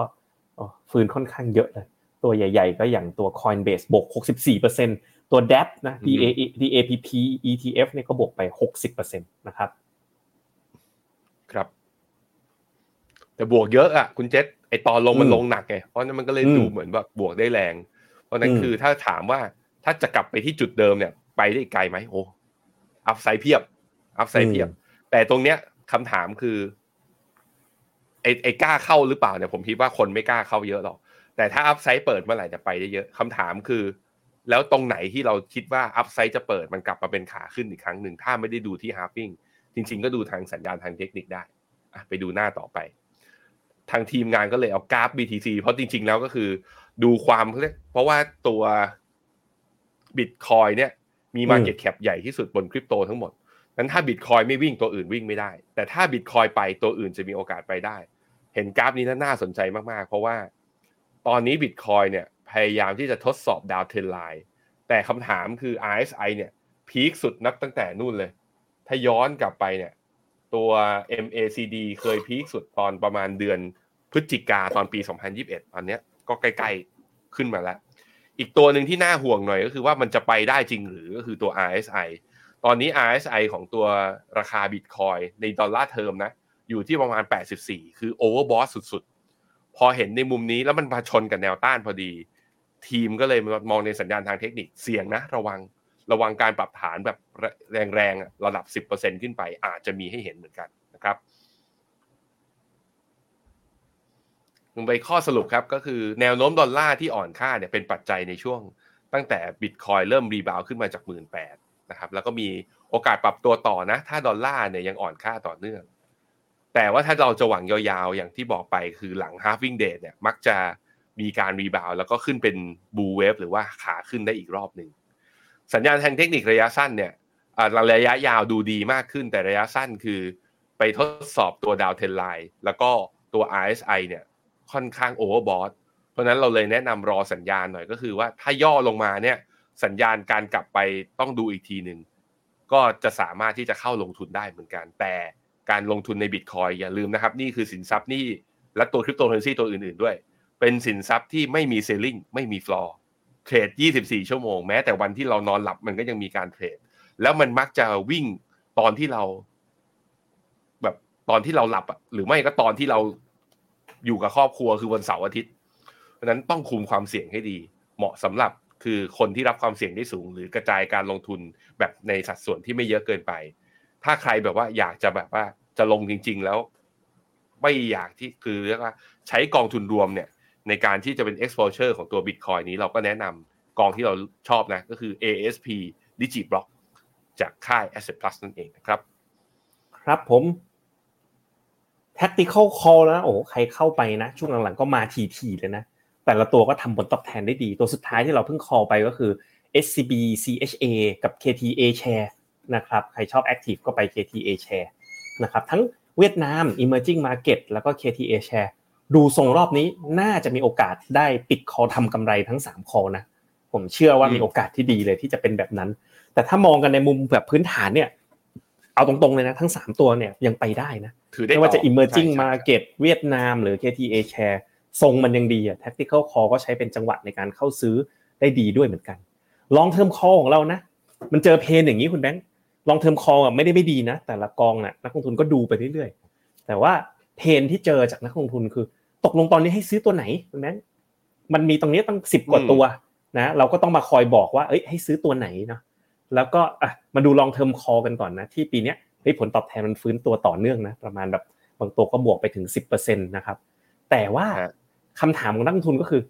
[SPEAKER 3] ฟื้นค่อนข้างเยอะเลย ตัวใหญ่ ๆ ก็อย่างตัว Coinbase บวกหกสิบสี่เปอร์เซ็นต์ตัว DApp นะ DAPP ETF เนี่ยก็บวกไปหกสิบเปอร์เซ็นต์นะครับ
[SPEAKER 2] ครับ แต่บวกเยอะอะคุณเจษไอตอนลงมันลงหนักไงเพราะนั้นมันก็เลยดูเหมือนแบบบวกได้แรง เพราะนั้นคือถ้าถามว่าถ้าจะกลับไปที่จุดเดิมเนี่ย ไปได้ไกลไหมโอ้ upside เพียบ upside เพียบ แต่ตรงเนี้ยคำถามคือไอไอกล้าเข้าหรือเปล่าเนี่ยผมคิดว่าคนไม่กล้าเข้าเยอะหรอกแต่ถ้า upside เปิดเมื่อไหร่จะไปได้เยอะคำถามคือ แล้วตรงไหนที่เราคิดว่า upside จะเปิดมันกลับมาเป็นขาขึ้นอีกครั้งหนึ่งถ้าไม่ได้ดูที่ halving จริง ๆ ก็ดูทางสัญญาณทางเทคนิคได้ไปดูหน้าต่อไป ทางทีมงานก็เลยเอากราฟ BTC เพราะจริง ๆ แล้วก็คือ ดูความเพราะว่าตัวบิตคอยน์เนี่ยมี market cap ใหญ่ที่สุดบนคริปโตทั้งหมดนั้นถ้าบิตคอยน์ไม่วิ่งตัวอื่นวิ่งไม่ได้ แต่ถ้าบิตคอยน์ไปตัวอื่นจะมีโอกาสไปได้ เห็นกราฟนี้น่าสนใจมากๆ เพราะว่าตอนนี้บิตคอยน์เนี่ยพยายามที่จะทดสอบ downtrend line แต่คำถามคือ RSI เนี่ย peak สุดนับตั้งแต่นู่นเลย ถ้าย้อนกลับไปเนี่ยตัว MACD เคย peak สุดตอนประมาณเดือน พฤศจิกาตอนปี 2021ตอนนี้ก็ใกล้ๆขึ้นมาแล้ว อีกตัวหนึ่งที่น่าห่วงหน่อยก็คือว่ามันจะไปได้จริงหรือก็คือตัว RSI ตอนนี้ RSI ของตัวราคาบิตคอยน์ใน dollar term นะอยู่ที่ประมาณ 84 คือโอเวอร์บอสสุดๆ พอเห็นในมุมนี้แล้วมันมาชนกับแนวต้านพอดี ทีมก็เลยมองในสัญญาณทางเทคนิคเสี่ยงนะ ระวังระวังการปรับฐานแบบแรงๆระดับ 10%ขึ้นไปอาจจะมีให้เห็นเหมือนกันนะครับล งไปข้อสรุปครับก็คือแนวโน้มดอลลาร์ที่อ่อนค่าเนี่ยเป็นปัจจัยในช่วง ตั้งแต่บิตคอยเริ่มรีบาวขึ้นมาจากหมื่นแปดนะครับแล้วก็มีโอกาสปรับตัวต่อนะ ถ้าดอลลาร์เนี่ยยังอ่อนค่าต่อเนื่อง แต่ว่าถ้าเราจะหวังยาวๆ อย่างที่บอกไปคือหลัง halving day เนี่ยมักจะมีการ rebound แล้วก็ขึ้นเป็นบูเวฟหรือว่าขาขึ้นได้อีกรอบหนึ่งสัญญาณทางเทคนิคระยะสั้นเนี่ยระยะยาวดูดีมากขึ้นแต่ระยะสั้นคือไปทดสอบตัว downtrend line แล้วก็ตัว RSI เนี่ย ค่อนข้าง overbought เพราะนั้นเราเลยแนะนำรอสัญญาณหน่อยก็คือว่าถ้าย่อลงมาเนี่ยสัญญาณการกลับไปต้องดูอีกทีหนึ่งก็จะสามารถที่จะเข้าลงทุนได้เหมือนกัน แต่การลงทุนในบิตคอยน์อย่าลืมนะครับ นี่คือสินทรัพย์นี่และตัวคริปโตเคอร์เรนซีตัวอื่นๆด้วย เป็นสินทรัพย์ที่ไม่มี ceiling ไม่มีฟลอร์เทรด 24 ชั่วโมงแม้แต่วันที่เรานอนหลับมันก็ยังมีการเทรด แล้วมันมักจะวิ่งตอนที่เรา แบบตอนที่เราหลับอะหรือไม่ก็ตอนที่เรา อยู่กับครอบครัวคือวันเสาร์อาทิตย์ เพราะนั้นต้องคุมความเสี่ยงให้ดี เหมาะสำหรับคือคนที่รับความเสี่ยงได้สูง หรือกระจายการลงทุนแบบในสัดส่วนที่ไม่เยอะเกินไป ถ้าใครแบบว่าอยากจะแบบว่าจะลงจริง ๆ แล้ว ไม่อยากที่คือเรียกว่าใช้กองทุนรวมเนี่ย ในการที่จะเป็น exposure ของตัว Bitcoin นี้เราก็แนะนำกองที่เราชอบนะก็คือ ASP DigiBlock จากค่าย Asset Plus นั่นเองนะครับ
[SPEAKER 3] ครับผม tactical call แล้วนะโอ้ใครเข้าไปนะ ช่วงหลังๆก็มาทีๆเลยนะ แต่ละตัวก็ทำผลตอบแทนได้ดี ตัวสุดท้ายที่เราเพิ่ง call ไปก็คือ SCB CHA กับ KTA Share นะครับใครชอบ Active ก็ไป KTA Share นะครับทั้งเวียดนาม Emerging Market แล้วก็ KTA Share ดูทรงรอบนี้น่าจะมีโอกาสได้ปิดคอทำกำไรทั้ง 3 คอนะ ผมเชื่อว่ามีโอกาสที่ดีเลยที่จะเป็นแบบนั้น แต่ถ้ามองกันในมุมแบบพื้นฐานเนี่ย เอาตรงๆเลยนะทั้ง 3 ตัวเนี่ยยังไปได้นะ
[SPEAKER 2] ถือได้
[SPEAKER 3] ไม่ว่าจะ
[SPEAKER 2] ต่อ
[SPEAKER 3] emerging
[SPEAKER 2] ใช่ใช่
[SPEAKER 3] market เวียดนามหรือ KTA share ทรงมันยังดีอะ tactical call ก็ใช้เป็นจังหวะในการเข้าซื้อได้ดีด้วยเหมือนกัน long term call ของเรานะ มันเจอเพนอย่างนี้คุณแบงค์ long term call อะไม่ได้ไม่ดีนะ แต่ละกองน่ะนักลงทุนก็ดูไปเรื่อยๆ แต่ว่าเพนที่เจอจากนักลงทุนคือ ตกลงตอนนี้ให้ซื้อตัวไหนคุณแบงค์มันมีตรงนี้ตั้งสิบกว่าตัวนะ เราก็ต้องมาคอยบอกว่าเอ้ยให้ซื้อตัวไหนเนาะ แล้วก็อะมาดู long term call กันก่อนนะที่ปีเนี้ยเฮ้ยผลตอบแทนมันฟื้นตัวต่อเนื่องนะประมาณแบบบางตัวก็บวกไปถึง 10%นะครับแต่ว่า
[SPEAKER 2] ฮะ
[SPEAKER 3] คำถามของนักลงทุนก็คือ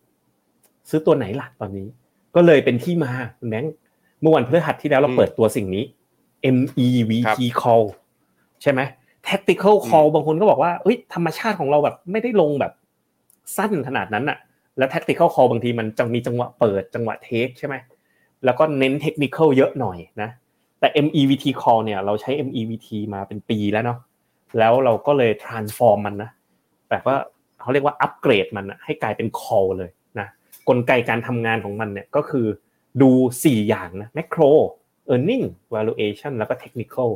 [SPEAKER 3] ซื้อตัวไหนล่ะตอนนี้ ก็เลยเป็นที่มาคุณแบงค์เมื่อวันพฤหัสที่แล้วเรา
[SPEAKER 2] อืม
[SPEAKER 3] เปิดตัวสิ่งนี้ MEVT
[SPEAKER 2] ครับ
[SPEAKER 3] call ใช่ไหม tactical
[SPEAKER 2] อืม
[SPEAKER 3] call บางคนก็บอกว่าเอ้ยธรรมชาติของเราแบบไม่ได้ลงแบบสั้นขนาดนั้นอะแล้ว tactical call บางทีมันจะมีจังหวะเปิดจังหวะเทคใช่ไหม แล้วก็เน้นเทคนิคเยอะหน่อยนะ แต่ MEVT call เนี่ยเราใช้ MEVT มาเป็นปีแล้วเนาะแล้วเราก็เลย transform มันนะแบบว่าเขาเรียกว่าอัปเกรดมันนะให้กลายเป็น call เลยนะกลไกการทำงานของมันเนี่ยก็คือดู 4 อย่างนะ macro earning valuation แล้วก็ technical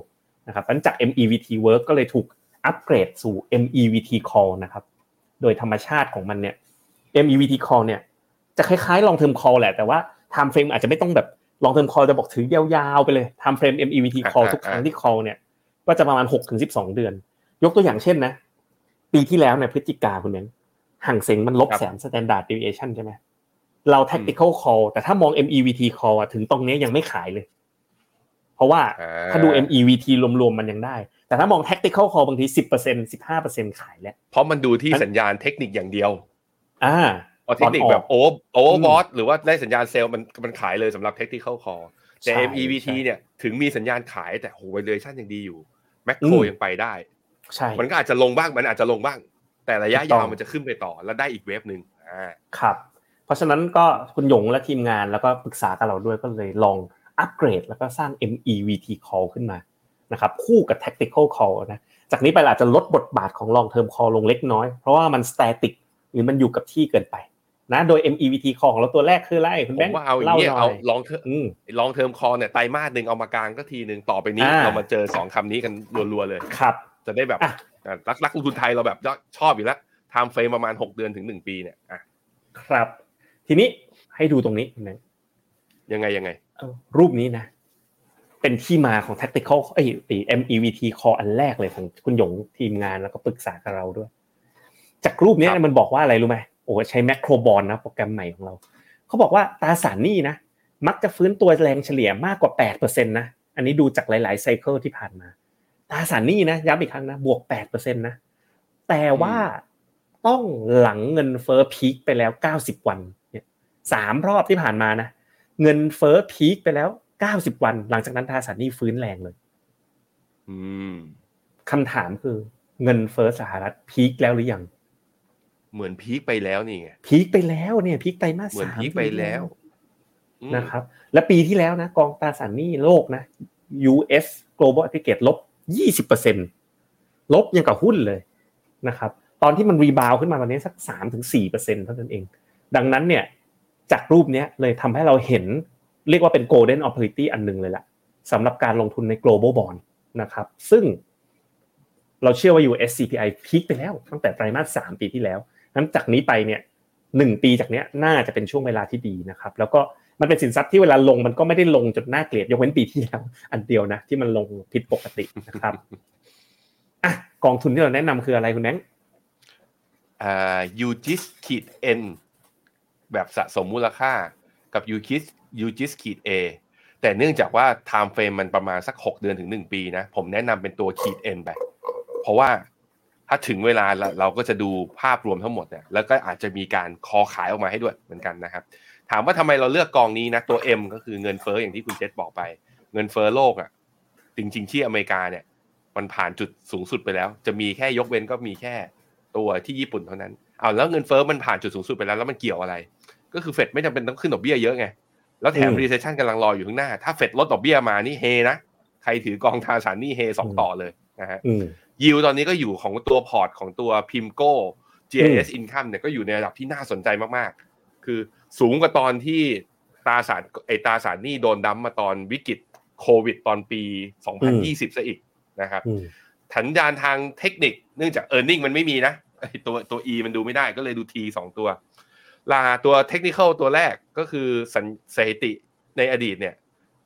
[SPEAKER 3] นะครับหลังจาก MEVT work ก็เลยถูกอัปเกรดสู่ MEVT call นะครับ โดยธรรมชาติของมันเนี่ย MEVT call เนี่ยจะคล้ายๆ long term call แหละ แต่ว่า time frame อาจจะไม่ต้องแบบ long term call จะบอกถือยาวๆไปเลย time frame MEVT call
[SPEAKER 2] อ่า
[SPEAKER 3] ทุกครั้ง
[SPEAKER 2] อ่า
[SPEAKER 3] ที่ call เนี่ยก็จะประมาณ6ถึง12เดือน ยกตัวอย่างเช่นนะ ปีที่แล้วเนี่ยพฤศจิกาคุณเน้นห่างเซ็งมันลบ
[SPEAKER 2] ครับ
[SPEAKER 3] แสน standard deviation ใช่ไหมเรา tactical call แต่ถ้ามอง MEVT call อะถึงตรงเนี้ยยังไม่ขายเลย เพราะว่า
[SPEAKER 2] อ่
[SPEAKER 3] ถ้าดู MEVT รวมๆมันยังได้ แต่ถ้ามอง tactical call บางที 10% 15%ขายแล้ว
[SPEAKER 2] เพราะมันดูที่สัญญาณเทคนิคอย่างเดียว
[SPEAKER 3] อ่า
[SPEAKER 2] พ อเทคนิคแบบโอโอเวอร์บอทหรือว่าได้สัญญาณเซลล์มันมันขายเลยสำหรับเทคนิคคอแต่
[SPEAKER 3] ใช่
[SPEAKER 2] MEVT
[SPEAKER 3] ใช่
[SPEAKER 2] เนี่ยถึงมีสัญญาณขายแต่โห valuation ยังดีอยู่แมคโคร
[SPEAKER 3] อืม
[SPEAKER 2] ยังไปได้
[SPEAKER 3] ใช่
[SPEAKER 2] มันก็อาจจะลงบ้างมันอาจจะลงบ้าง แต่ระยะ
[SPEAKER 3] ถูกต้
[SPEAKER 2] ยา
[SPEAKER 3] อ
[SPEAKER 2] ว
[SPEAKER 3] ง
[SPEAKER 2] มันจะขึ้นไปต่อแล้วได้อีกเวฟหนึ่งอ่า
[SPEAKER 3] ครับ เพราะฉะนั้นก็คุณหยงและทีมงานแล้วก็ปรึกษากับเราด้วยก็เลยลองอัปเกรดแล้วก็สร้าง MEVT call ขึ้นมานะครับคู่กับ tactical call นะจากนี้ไปเราอาจจะลดบทบาทของ long term call ลงเล็กน้อย เพราะว่ามัน static หรือมันอยู่กับที่เกินไป นะโดย MEVT call ของเราตัวแรกคืออะไรคุณ
[SPEAKER 2] ผ
[SPEAKER 3] แบง
[SPEAKER 2] ม
[SPEAKER 3] ค์
[SPEAKER 2] ว่าเอาอย่าง
[SPEAKER 3] เล่า
[SPEAKER 2] เงี้ย
[SPEAKER 3] หน่
[SPEAKER 2] เอา
[SPEAKER 3] อย
[SPEAKER 2] ลองเทอ
[SPEAKER 3] อืม
[SPEAKER 2] ลองเทอมคอเนี่ยไตรมาสหนึ่งเอามากลางก็ทีหนึ่งต่อไปนี้
[SPEAKER 3] อ่า
[SPEAKER 2] เรามาเจอสองคำนี้กันรัวๆเลย
[SPEAKER 3] ครับ
[SPEAKER 2] จะได้แบบ
[SPEAKER 3] อะ
[SPEAKER 2] อะรักรักลงทุนไทยเราแบบชอบอยู่แล้วไทม์เฟรมประมาณ6เดือนถึง1ปีเนี่ยอะ
[SPEAKER 3] ครับ ทีนี้ให้ดูตรงนี้คุณแบงค์
[SPEAKER 2] ยังไงยังไง
[SPEAKER 3] เอ่อรูปนี้นะ เป็นที่มาของ tactical เอ้ยไอ้ MEVT call อันแรกเลยของคุณหยงทีมงานแล้วก็ปรึกษากับเราด้วย จากรูปเนี้ย
[SPEAKER 2] ครับ
[SPEAKER 3] มันบอกว่าอะไรรู้ไหม โอ้ใช้แมคโครบอลนะโปรแกรมใหม่ของเราเขาบอกว่าตราสารหนี้นะมักจะฟื้นตัวแรงเฉลี่ยมากกว่า8%นะอันนี้ดูจากหลายๆไซเคิลที่ผ่านมาตราสารหนี้นะย้ำอีกครั้งนะบวก8%นะแต่ว่าต้องหลังเงินเฟ้อพีคไปแล้ว 90 วันเนี่ยสามรอบที่ผ่านมานะเงินเฟ้อพีคไปแล้ว 90 วัน หลังจากนั้นตราสารหนี้ฟื้นแรงเลย
[SPEAKER 2] อืม
[SPEAKER 3] คำถามคือ เงินเฟ้อสหรัฐพีคแล้วหรือยัง
[SPEAKER 2] เหมือนพีคไปแล้วนี่ไง
[SPEAKER 3] พีคไปแล้วเนี่ยพีคไตรมาส
[SPEAKER 2] เหมือน
[SPEAKER 3] สาม
[SPEAKER 2] พีคไปแล้วอืม
[SPEAKER 3] นะครับ และปีที่แล้วนะกองตราสารหนี้โลกนะ US global aggregate ลบ20%ลบยังกับหุ้นเลยนะครับ ตอนที่มันรีบาวขึ้นมาตอนนี้สัก3-4%เท่านั้นเอง ดังนั้นเนี่ยจากรูปเนี้ยเลยทำให้เราเห็นเรียกว่าเป็น golden opportunity อันหนึงเลยล่ะสำหรับการลงทุนใน global bond นะครับ ซึ่งเราเชื่อว่า US CPI พีคไปแล้วตั้งแต่ไตรมาส3ปีที่แล้ว นั้นจากนี้ไปเนี่ยหนึ่งปีจากเนี้ยน่าจะเป็นช่วงเวลาที่ดีนะครับ แล้วก็มันเป็นสินทรัพย์ที่เวลาลงมันก็ไม่ได้ลงจนน่าเกลียดยกเว้นปีที่แล้วอันเดียวนะ ที่มันลงผิดปกตินะครับอะกองทุนที่เราแนะนำคืออะไรคุณแบงค์
[SPEAKER 2] อ่า UGIS ขีด N แบบสะสมมูลค่ากับ UGIS UGIS ขีด A แต่เนื่องจากว่า timeframe มันประมาณสัก 6 เดือนถึง 1 ปีนะ ผมแนะนำเป็นตัวขีด N ไป เพราะว่า ถ้าถึงเวลาเราเราก็จะดูภาพรวมทั้งหมดเนี่ยแล้วก็อาจจะมีการ call ขายออกมาให้ด้วยเหมือนกันนะครับ ถามว่าทำไมเราเลือกกองนี้นะตัว M ก็คือเงินเฟ้ออย่างที่คุณเจษบอกไป เงินเฟ้อโลกอะจริง ๆ ที่อเมริกาเนี่ย มันผ่านจุดสูงสุดไปแล้ว จะมีแค่ยกเว้นก็มีแค่ตัวที่ญี่ปุ่นเท่านั้นเอาแล้วเงินเฟ้อมันผ่านจุดสูงสุดไปแล้วแล้วมันเกี่ยวอะไร ก็คือเฟดไม่จำเป็นต้องขึ้นดอกเบี้ยเยอะไงแล้วแถม recession กำลังรออยู่ข้างหน้า ถ้าเฟดลดดอกเบี้ยมานี่เฮนะใครถือกองตราสารหนี้เฮสองต่อเลยนะฮะ
[SPEAKER 3] อืม
[SPEAKER 2] ยิวตอนนี้ก็อยู่ของตัวพอร์ตของตัว PIMCO GIS Income เนี่ยก็อยู่ในระดับที่น่าสนใจมากๆ คือสูงกว่าตอนที่ตราสารไอตราสารหนี้โดนดั้มมาตอนวิกฤตโควิดตอนปี 2020ซะอีกนะครับ
[SPEAKER 3] อืม
[SPEAKER 2] สัญญาณทางเทคนิคเนื่องจาก e a r n i n g มันไม่มีนะไอ้ตัวตัว E มันดูไม่ได้ก็เลยดู T สองตัว ลาตัวเทคนิคตัวแรกก็คือสัญสถิติในอดีตเนี่ย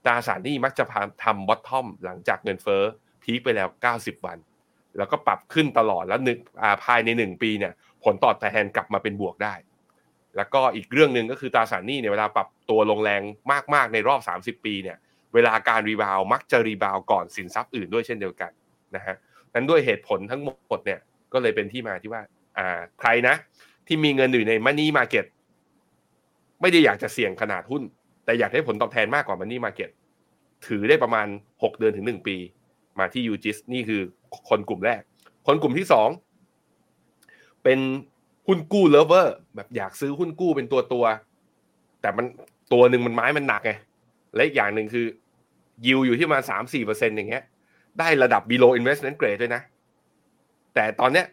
[SPEAKER 2] ตราสารหนี้มักจะพาทำบอททอมหลังจากเงินเฟ้อพีคไปแล้ว 90 วัน แล้วก็ปรับขึ้นตลอดแล้วหนึ่งอ่าภายในหนึ่งปีเนี่ยผลตอบแทนกลับมาเป็นบวกได้ แล้วก็อีกเรื่องหนึ่งก็คือตราสารหนี้เนี่ยเวลาปรับตัวลงแรงมากๆในรอบ 30 ปีเนี่ยเวลาการ rebound มักจะ rebound ก่อนสินทรัพย์อื่นด้วยเช่นเดียวกันนะฮะนั้นด้วยเหตุผลทั้งหมดเนี่ยก็เลยเป็นที่มาที่ว่าอ่าใครนะ ที่มีเงินอยู่ใน money market ไม่ได้อยากจะเสี่ยงขนาดหุ้น แต่อยากได้ผลตอบแทนมากกว่า money market ถือได้ประมาณ 6 เดือนถึง 1 ปี มาที่ UGIS นี่คือ คนกลุ่มแรก คนกลุ่มที่สองเป็นหุ้นกู้เลเวอร์แบบอยากซื้อหุ้นกู้เป็นตัวตัว แต่มันตัวหนึ่งมันไม้มันหนักไงและอีกอย่างหนึ่งคือ ยิวอยู่ที่ประมาณสามสี่เปอร์เซ็นอย่างเงี้ย ได้ระดับ below investment grade ด้วยนะ แต่ตอนเนี้ย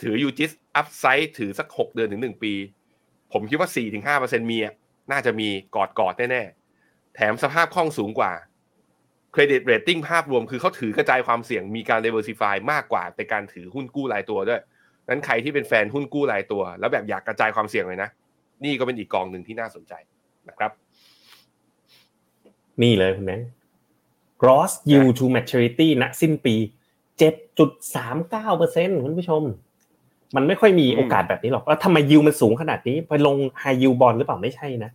[SPEAKER 2] ถือยูจิสอัพไซด์ถือสักหกเดือนถึงหนึ่งปี ผมคิดว่าสี่ถึงห้าเปอร์เซ็นมีน่าจะมีกอดกอดแน่ๆ แถมสภาพคล่องสูงกว่า เครดิตเรตติ้งภาพรวมคือเขาถือกระจายความเสี่ยงมีการ diversify มากกว่าในการถือหุ้นกู้รายตัวด้วยนั้นใครที่เป็นแฟนหุ้นกู้รายตัว แล้วแบบอยากกระจายความเสี่ยงเลยนะ นี่ก็เป็นอีกกองหนึ่งที่น่าสนใจนะครับ
[SPEAKER 3] นี่เลยคุณแบงค์ gross yield to maturity ณสิ้นปี 7.39เปอร์เซ็นคุณผู้ชม มันไม่ค่อยมีโอกาสแบบนี้หรอกแล้วทำไมยิวมันสูงขนาดนี้ ไปลง high yield bond หรือเปล่าไม่ใช่นะ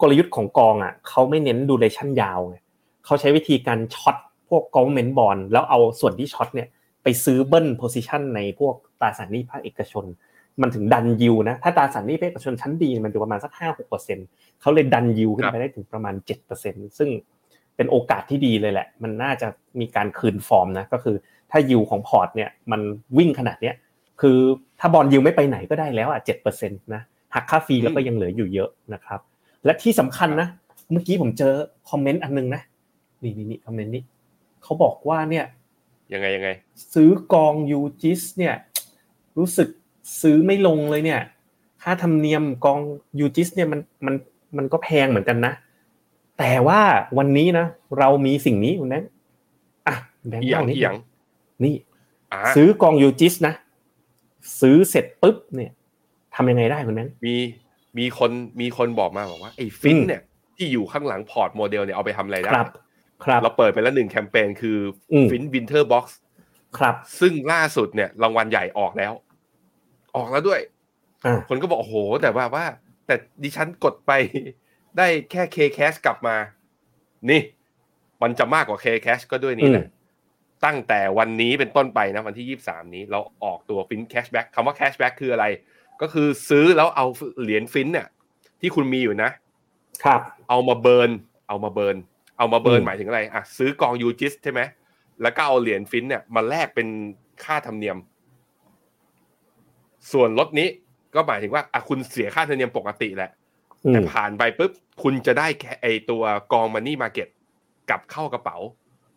[SPEAKER 3] กลยุทธ์ของกองอะเขาไม่เน้น duration ยาวไงเขาใช้วิธีการ short พวก government bond แล้วเอาส่วนที่ short เนี่ยไปซื้อเบิ้ล position ในพวกตราสารหนี้ภาคเอกชน มันถึงดันยิวนะถ้าตราสารหนี้ภาคเอกชนชั้นดีมันอยู่ประมาณสักห้าหกเปอร์เซ็นเขาเลยดันยิวขึ้นไปได้ถึงประมาณเจ็ดเปอร์เซ็นซึ่งเป็นโอกาสที่ดีเลยแหละ มันน่าจะมีการคืนฟอร์มนะก็คือถ้ายิวของพอร์ตเนี่ยมันวิ่งขนาดเนี้ยคือถ้า bond yield ไม่ไปไหนก็ได้แล้วอะเจ็ดเปอร์เซ็นต์นะหักค่า fee แล้วก็ยังเหลืออยู่เยอะนะครับ และที่สำคัญนะ เมื่อกี้ผมเจอคอมเมนต์อันนึงนะ นี่นี่นี่คอมเมนต์นี้เขาบอกว่าเนี่ย
[SPEAKER 2] ยังไงยังไง
[SPEAKER 3] ซื้อกอง UGIS เนี่ย รู้สึกซื้อไม่ลงเลยเนี่ย ค่าธรรมเนียมกอง UGIS เนี่ยมันมันมันก็แพงเหมือนกันนะ แต่ว่าวันนี้นะ เรามีสิ่งนี้คุณแบงค์อะแบงค์
[SPEAKER 2] อีหยัง
[SPEAKER 3] เล่านิด
[SPEAKER 2] อีหยัง
[SPEAKER 3] นี่
[SPEAKER 2] อ่า
[SPEAKER 3] ซื้อกอง UGIS นะซื้อเสร็จปุ๊บเนี่ยทำยังไงได้คุณแบงค์
[SPEAKER 2] มีมีคนมีคนบอกมาบอกว่าไอ้ฟิน
[SPEAKER 3] อืม
[SPEAKER 2] เนี่ยที่อยู่ข้างหลังพอร์ตโมเดลเนี่ยเอาไปทำอะไรได้
[SPEAKER 3] ครับ ครับ
[SPEAKER 2] เราเปิดไปแล้วหนึ่งแคมเปญคืออ
[SPEAKER 3] ม
[SPEAKER 2] ฟิน Winter Box
[SPEAKER 3] ครับ
[SPEAKER 2] ซึ่งล่าสุดเนี่ยรางวัลใหญ่ออกแล้ว ออกแล้วด้วย
[SPEAKER 3] อ่า
[SPEAKER 2] คนก็บอกโอ้โห แต่ว่าว่า แต่ดิฉันกดไปได้แค่ K Cash กลับมา นี่ มันจะมากกว่า K Cash ก็ด้วยนี่แหละตั้งแต่วันนี้เป็นต้นไปนะวันที่ 23 นี้เราออกตัวฟิน cashback คำว่า cashback คืออะไร ก็คือซื้อแล้วเอาเหรียญฟินเนี่ยที่คุณมีอยู่นะ
[SPEAKER 3] ครับ
[SPEAKER 2] เอามา burn เอามา burn เอามา burn
[SPEAKER 3] อืม
[SPEAKER 2] หมายถึงอะไรอะซื้อกอง UGIS ใช่ไหมแล้วก็เอาเหรียญฟินเนี่ยมาแลกเป็นค่าธรรมเนียม ส่วนลดนี้ก็หมายถึงว่าอะคุณเสียค่าธรรมเนียมปกติแหละ
[SPEAKER 3] อืม
[SPEAKER 2] แต่ผ่านไปปุ๊บคุณจะได้แค่ไอตัวกอง money market กลับเข้ากระเป๋า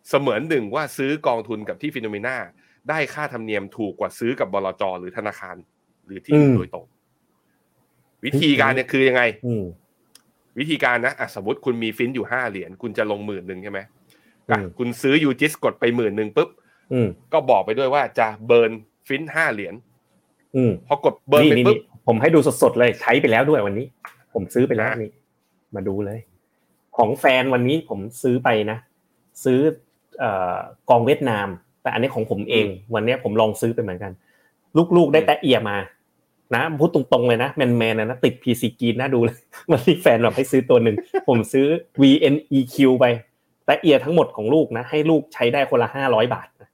[SPEAKER 2] เสมือนหนึ่งว่าซื้อกองทุนกับที่ Finnomena ได้ค่าธรรมเนียมถูกกว่าซื้อกับบลจหรือธนาคาร หรือที่อื่นโดยตรงวิธีการเนี่ยคือยังไง
[SPEAKER 3] อืม
[SPEAKER 2] วิธีการนะอะสมมติคุณมีฟินอยู่ห้าเหรียญคุณจะลงหมื่นหนึ่งใช่ไหม
[SPEAKER 3] อืม
[SPEAKER 2] อะคุณซื้อ UGIS กดไปหมื่นหนึ่งปุ๊บ
[SPEAKER 3] อืม
[SPEAKER 2] ก็บอกไปด้วยว่าจะ burn ฟินห้าเหรียญ
[SPEAKER 3] อืม
[SPEAKER 2] พอกด burn นี่ไป
[SPEAKER 3] นี่
[SPEAKER 2] ปุ๊บ
[SPEAKER 3] นี่ผมให้ดูสดๆเลยใช้ไปแล้วด้วยวันนี้ ผมซื้อไปแล้ว
[SPEAKER 2] อะ
[SPEAKER 3] นี่ มาดูเลย ของแฟนวันนี้ผมซื้อไปนะ ซื้อกองเวียดนาม แต่อันนี้ของผมเอง วันนี้ผมลองซื้อไปเหมือนกัน ลูกๆได้แต่เอียมา นะพูดตรงๆเลยนะแมนๆนะติด PC กีนนะดูเลยวันนี้แฟนแบบให้ซื้อตัวหนึ่งผมซื้อ VNEQ ไป แต่เอียทั้งหมดของลูกนะ ให้ลูกใช้ได้คนละห้าร้อยบาทนะ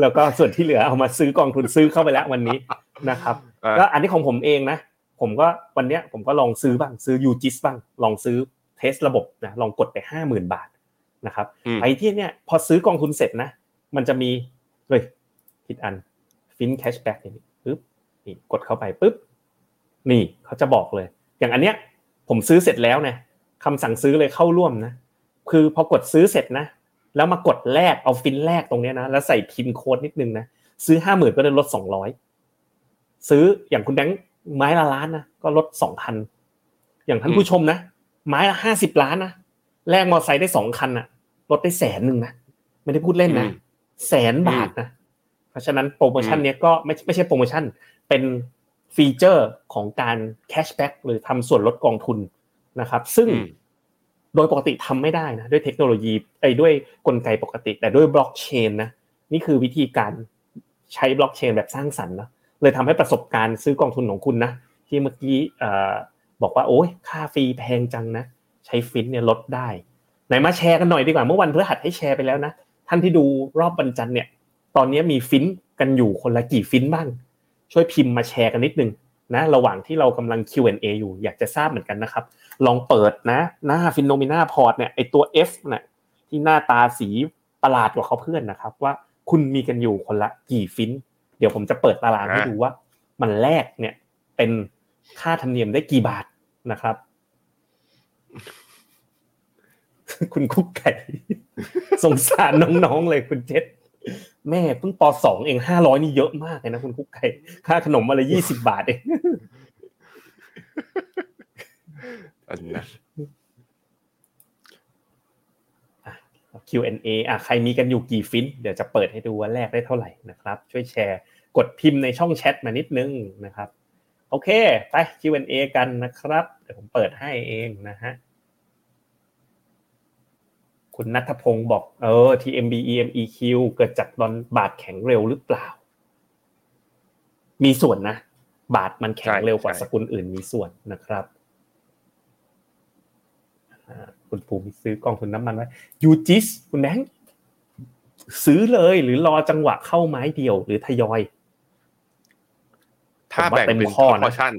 [SPEAKER 3] แล้วก็ส่วนที่เหลือเอามาซื้อกองทุนซื้อเข้าไปแล้ววันนี้นะครับก็อันนี้ของผมเองนะ ผมก็วันเนี้ยผมก็ลองซื้อบ้างซื้อ UGIS บ้าง ลองซื้อ test ระบบนะลองกดไปห้าหมื่นบาทนะครับไปที่เนี่ยพอซื้อกองทุนเสร็จนะ มันจะมีเลยผิดอันฟิน cashback นี่ปึ๊บ นี่กดเข้าไปปึ๊บนี่เขาจะบอกเลย อย่างอันเนี้ยผมซื้อเสร็จแล้วเนี่ยคำสั่งซื้อเลยเข้าร่วมนะคือพอกดซื้อเสร็จนะ แล้วมากดแลกเอาฟินแลกตรงนี้นะแล้วใส่ PIN code นิดนึงนะซื้อห้าหมื่นก็ได้ลดสองร้อยซื้ออย่างคุณแบงค์ไม้ละล้านนะก็ลดสองพันอย่างท่านผู้ชมนะ ไม้ละห้าสิบล้านนะแลกมอเตอร์ไซค์ได้สองคันอะลดได้แสนหนึ่งนะไม่ได้พูดเล่นนะแสนบาทนะเพราะฉะนั้นโปรโมชั่นนี้ก็ไม่ไม่ใช่โปรโมชั่น เป็นฟีเจอร์ของการ cashback หรือทำส่วนลดกองทุนนะครับ ซึ่งโดยปกติทำไม่ได้นะด้วยเทคโนโลยีไอ้ด้วยกลไกปกติ แต่ด้วยบล็อกเชนนะนี่คือวิธีการใช้บล็อกเชนแบบสร้างสรรค์นะเลยทำให้ประสบการณ์ซื้อกองทุนของคุณนะที่เมื่อกี้บอกว่าโอ้ยค่า fee แพงจังนะใช้ฟินเนี่ยลดได้ไหนมาแชร์กันหน่อยดีกว่าเมื่อวันพฤหัสให้แชร์ไปแล้วนะท่านที่ดูรอบวันจันทร์เนี่ย ตอนนี้มีฟินกันอยู่คนละกี่ฟินบ้าง ช่วยพิมพ์มาแชร์กันนิดนึงนะระหว่างที่เรากำลัง Q&A อยู่อยากจะทราบเหมือนกันนะครับ ลองเปิดนะ หน้า Finnomena พอร์ตเนี่ยไอตัว F เนี่ยที่หน้าตาสีประหลาดกว่าเขาเพื่อนนะครับ ว่าคุณมีกันอยู่คนละกี่ฟิน เดี๋ยวผมจะเปิดตารางให้ดูว่า มันแลกเนี่ยเป็นค่าธรรมเนียมได้กี่บาทนะครับ คุณคุกไก่สงสารน้องๆเลยคุณเจษ แม่เพิ่งปสองเองห้าร้อยนี่เยอะมากเลยนะคุณคุกไก่ค่าขนมอะไรยี่สิบบาทเองอันนั้น Q&A อะใครมีกันอยู่กี่ฟิน เดี๋ยวจะเปิดให้ดูว่าแรกได้เท่าไหร่นะครับ ช่วยแชร์กดพิมพ์ในช่องแชทมานิดนึงนะครับ โอเค ไป Q&A กันนะครับ เดี๋ยวผมเปิดให้เองนะฮะ คุณนัทพงศ์บอกเออ TMB EMEQ เกิดจากดอนบาทแข็งเร็วหรือเปล่า มีส่วนนะ บาทมันแข็งเร็วกว่าสกุลอื่นมีส่วนนะครับคุณปูมีซื้อกองทุนน้ำมันไว้ยูจิสคุณแบงค์ซื้อเลยหรือรอจังหวะเข้าไม้เดียวหรือทยอย
[SPEAKER 2] ถ้าแบ่งเป็นพอพอชั่น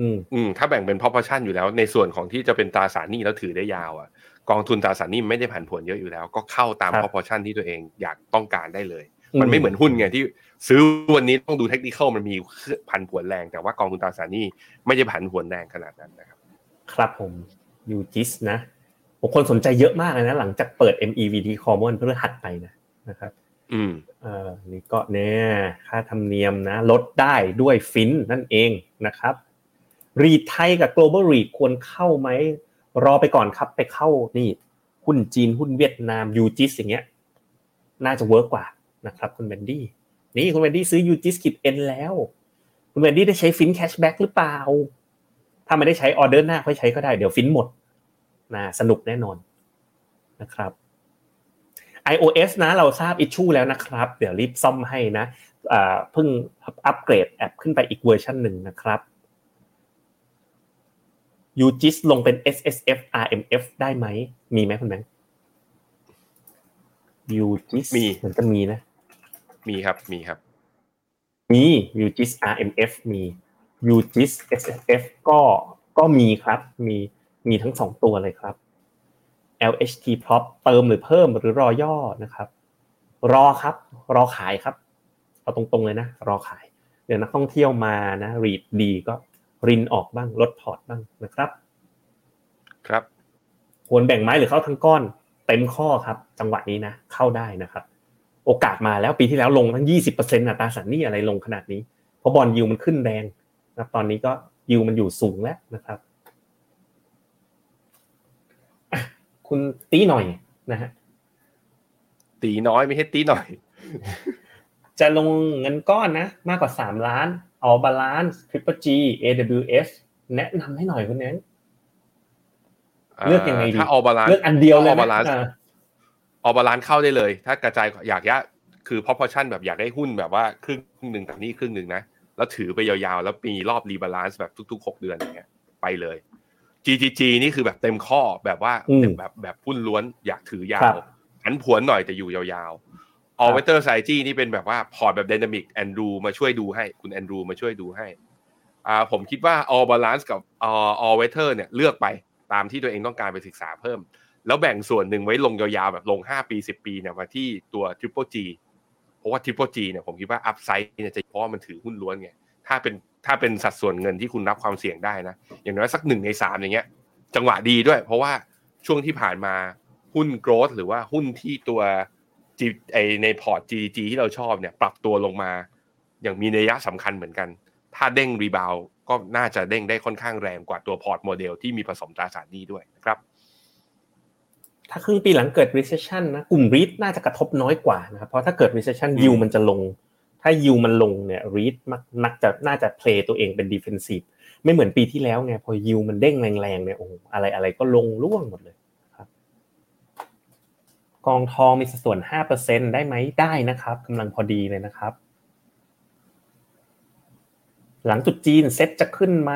[SPEAKER 2] อืมถ้าแบ่งเป็นพอพอชั่นอยู่แล้ว ในส่วนของที่จะเป็นตราสารหนี้แล้วถือได้ยาวอะ กองทุนตราสารนี้ไม่ได้ผันผวนเยอะอยู่แล้ว ก็เข้าตาม proportion ที่ตัวเองอยากต้องการได้เลย มันไม่เหมือนหุ้นไงที่ซื้อวันนี้ต้องดูเทคนิคมันมีผันผวนแรง แต่ว่ากองทุนตราสารนี้ไม่ได้ผันผวนแรงขนาดนั้นนะครับ
[SPEAKER 3] ครับผมยูจิสนะคนสนใจเยอะมากเลยนะ หลังจากเปิด MEVT Common เพื่อหัดไปนะนะครับ
[SPEAKER 2] อืม
[SPEAKER 3] เอ่อนี่ก็เนี่ยค่าธรรมเนียมนะ ลดได้ด้วยฟินนั่นเองนะครับREIT ไทยกับ global r e ควรเข้าไหม รอไปก่อนครับไปเข้านี่หุ้นจีนหุ้นเวียดนาม UGIS อย่างเงี้ยน่าจะเวิร์กกว่านะครับคุณเบนดี้นี่คุณเบนดี้ซื้อ UGIS-N แล้ว คุณเบนดี้ได้ใช้ฟิน cashback หรือเปล่า ถ้าไม่ได้ใช้ออเดอร์หน้าค่อยใช้ก็ได้เดี๋ยวฟินหมดนะสนุกแน่นอนนะครับ iOS นะเราทราบ issue แล้วนะครับ เดี๋ยวรีบซ่อมให้นะเพิ่งอัปเกรดแอปขึ้นไปอีกเวอร์ชันหนึ่งนะครับ ยูจิสลงเป็น S S F R M F ได้ไหม มีไหมคุณแบงค์ยูจิส
[SPEAKER 2] มี
[SPEAKER 3] เหมือนกันมีนะ
[SPEAKER 2] มีครับ มีครับ
[SPEAKER 3] มียูจิส R M F มียูจิส S S F ก็ก็มีครับ มีมีทั้งสองตัวเลยครับ L H T prop เติมหรือเพิ่มหรือรอย่อนะครับ รอครับ รอขายครับ เอาตรงๆเลยนะ รอขาย เดี๋ยวนักท่องเที่ยวมานะ REIT ดีก็ รินออกบ้างลดพอร์ตบ้างนะครับ
[SPEAKER 2] ครับ
[SPEAKER 3] ควรแบ่งไม้หรือเข้าทั้งก้อน เต็มข้อครับ จังหวะนี้นะ เข้าได้นะครับ โอกาสมาแล้วปีที่แล้วลงทั้งยี่สิบเปอร์เซ็นต์ตราสารหนี้อะไรลงขนาดนี้ เพราะ bond yield มันขึ้นแรงนะตอนนี้ก็ยูมันอยู่สูงแล้วนะครับคุณตีหน่อยนะฮะ
[SPEAKER 2] ตีน้อยไม่ใช่ตีหน่อย
[SPEAKER 3] จะลงเงินก้อนนะ มากกว่าสามล้าน All Balance Triple G AWS แนะนำให้หน่อยคุณเน้นเลือกยังไงดี
[SPEAKER 2] ถ้า All Balance
[SPEAKER 3] เลือกอันเดียวเลย
[SPEAKER 2] All Balance
[SPEAKER 3] อ่า
[SPEAKER 2] All Balance เข้าได้เลย ถ้ากระจายอยากยะคือ proportion แบบอยากได้หุ้นแบบว่าครึ่งหนึ่งกับนี่ครึ่งหนึ่งนะแล้วถือไปยาวๆ แล้วมีรอบ rebalance แบบทุกๆหกเดือนอย่างเงี้ยไปเลย GGG นี่คือแบบเต็มข้อแบบว่า
[SPEAKER 3] อืม
[SPEAKER 2] แบบแบบหุ้นล้วนอยากถือยา
[SPEAKER 3] ครั
[SPEAKER 2] ว
[SPEAKER 3] บ
[SPEAKER 2] หันผวนหน่อยแต่อยู่ยาวๆ All Weather Strategy นี่เป็นแบบว่าพอร์ตแบบ Dynamic แอนดรูมาช่วยดูให้คุณแอนดรูมาช่วยดูให้อ่าผมคิดว่า All Balance กับ All All Weather เนี่ยเลือกไปตามที่ตัวเองต้องการไปศึกษาเพิ่ม แล้วแบ่งส่วนหนึ่งไว้ลงยาวๆ แบบลง 5 ปี 10 ปีเนี่ยมาที่ตัว Triple G เพราะว่า Triple G เนี่ยผมคิดว่าอัพไซด์เนี่ยจะเพราะมันถือหุ้นล้วนไงถ้าเป็นถ้าเป็นสัดส่วนเงินที่คุณรับความเสี่ยงได้นะ อย่างน้อยสักหนึ่งในสามอย่างเงี้ย จังหวะดีด้วย เพราะว่าช่วงที่ผ่านมาหุ้น growth หรือว่าหุ้นที่ตัว G ไอในพอร์ต GG ที่เราชอบเนี่ยปรับตัวลงมา อย่างมีนัยยะสำคัญเหมือนกัน ถ้าเด้ง rebound ก็น่าจะเด้งได้ค่อนข้างแรงกว่าตัวพอร์ตโมเดลที่มีผสมตราสารหนี้ด้วยนะครับ
[SPEAKER 3] ถ้าครึ่งปีหลังเกิด recession นะกลุ่ม REIT น่าจะกระทบน้อยกว่านะครับเพราะถ้าเกิด recession yield มันจะลง ถ้า yield มันลงเนี่ย REIT มักนักจะน่าจะ play ตัวเองเป็น defensive ไม่เหมือนปีที่แล้วไงพอ yield มันเด้งแรงๆเนี่ยโอ้โหอะไรอะไรก็ลงร่วงหมดเลยครับ กองทองมีสัดส่วน5%ได้ไหมได้นะครับกำลังพอดีเลยนะครับ หลังจุดจีนเซ็ตจะขึ้นไหม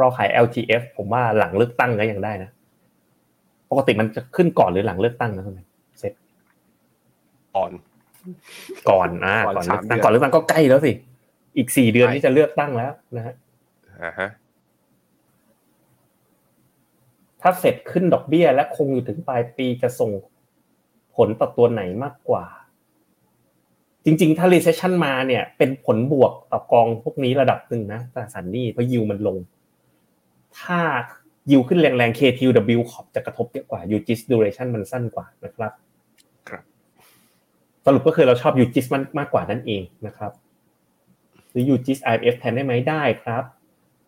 [SPEAKER 3] รอขาย LTF ผมว่าหลังเลือกตั้งก็ยังได้นะปกติมันจะขึ้นก่อนหรือหลังเลือกตั้งนะคุณแม่เซ็ต
[SPEAKER 2] อ่อน
[SPEAKER 3] ก่อนอ่า
[SPEAKER 2] ก่อน
[SPEAKER 3] ก่อนเลือก
[SPEAKER 2] สาม
[SPEAKER 3] ตั้ง
[SPEAKER 2] เดือน
[SPEAKER 3] ก่อนเลือกตั้งก็ใกล้แล้วสิ อีกสี่เดือน
[SPEAKER 2] ใช่
[SPEAKER 3] นี้จะเลือกตั้งแล้วนะฮะ
[SPEAKER 2] อ่าฮะ
[SPEAKER 3] ถ้าเฟดขึ้นดอกเบี้ย และคงอยู่ถึงปลายปีจะส่งผ ลต่อตัวไหนมากกว่า จริง ๆ ถ้า recession มาเนี่ย เป็นผลบวกต่อกองพวกนี้ระดับหนึ่งนะตราสารหนี้เพราะยิวมันลง ถ้ายิวขึ้นแรงๆ KTW ขอบจะกระทบเยอะกว่า UGIS duration มันสั้นกว่านะครับ
[SPEAKER 2] ครับ
[SPEAKER 3] สรุปก็คือเราชอบ UGIS มันมากกว่านั่นเองนะครับหรือ UGIS IF แทนได้ไหมได้ครับ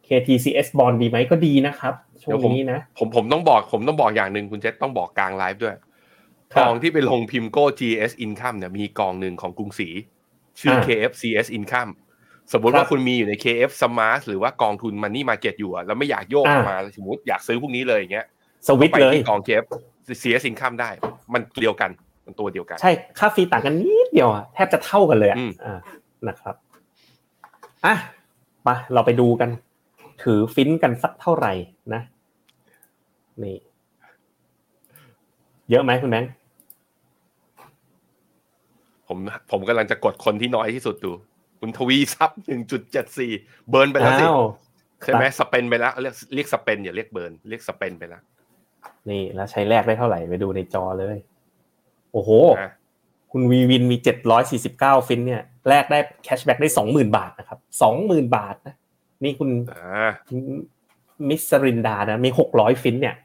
[SPEAKER 3] KTCS bond ดีไหมก็ดีนะครับช่วงนี้นะ
[SPEAKER 2] ผมผมต้องบอกผมต้องบอกอย่างหนึ่งคุณเจษต้องบอกกลางไลฟ์ด้วย
[SPEAKER 3] ครั
[SPEAKER 2] ก
[SPEAKER 3] บ
[SPEAKER 2] องที่ไปลงพิมโก้ GS Income เนี่ยมีกองหนึ่งของกรุงศรีชื่อ
[SPEAKER 3] อ่า
[SPEAKER 2] KFCS Income สมมุติ
[SPEAKER 3] ครับ
[SPEAKER 2] ว่าคุณมีอยู่ใน KF Smart หรือว่ากองทุน Money Market อยู่อะแล้วไม่อยากโยกออกมาสมมติอยากซื้อพวกนี้เลยอย่างเงี้ย
[SPEAKER 3] สวิตช์
[SPEAKER 2] ไป
[SPEAKER 3] เลย
[SPEAKER 2] ที่กอง KF CS Income ได้ มันเดียวกันมันตัวเดียวกัน
[SPEAKER 3] ใช่ค่าฟรีต่างกันนิดเดียวอะแทบจะเท่ากันเลยอะ
[SPEAKER 2] อืม
[SPEAKER 3] อ่านะครับอะมาเราไปดูกัน ถือฟินกันสักเท่าไหร่นะนี่เยอะไหมคุณแบงค์
[SPEAKER 2] ผมผมกำลังจะกดคนที่น้อยที่สุดดู คุณทวีทรัพย์1.74 burn ไปแล้วสิ
[SPEAKER 3] อ้าว
[SPEAKER 2] ใช่ไหม spend ไปแล้วเรียกเรียก spend อย่าเรียก burn เรียก spend ไปแล้ว
[SPEAKER 3] นี่แล้วใช้แลกได้เท่าไหร่ไปดูในจอเลย โอ้โห
[SPEAKER 2] นะ
[SPEAKER 3] คุณวีวินมีเจ็ดร้อยสี่สิบเก้าฟินเนี่ยแลกได้ cashback ได้สองหมื่นบาทนะครับสองหมื่นบาทนะนี่คุณ
[SPEAKER 2] อ่า
[SPEAKER 3] มิสรินดานะมีหกร้อยฟินเนี่ย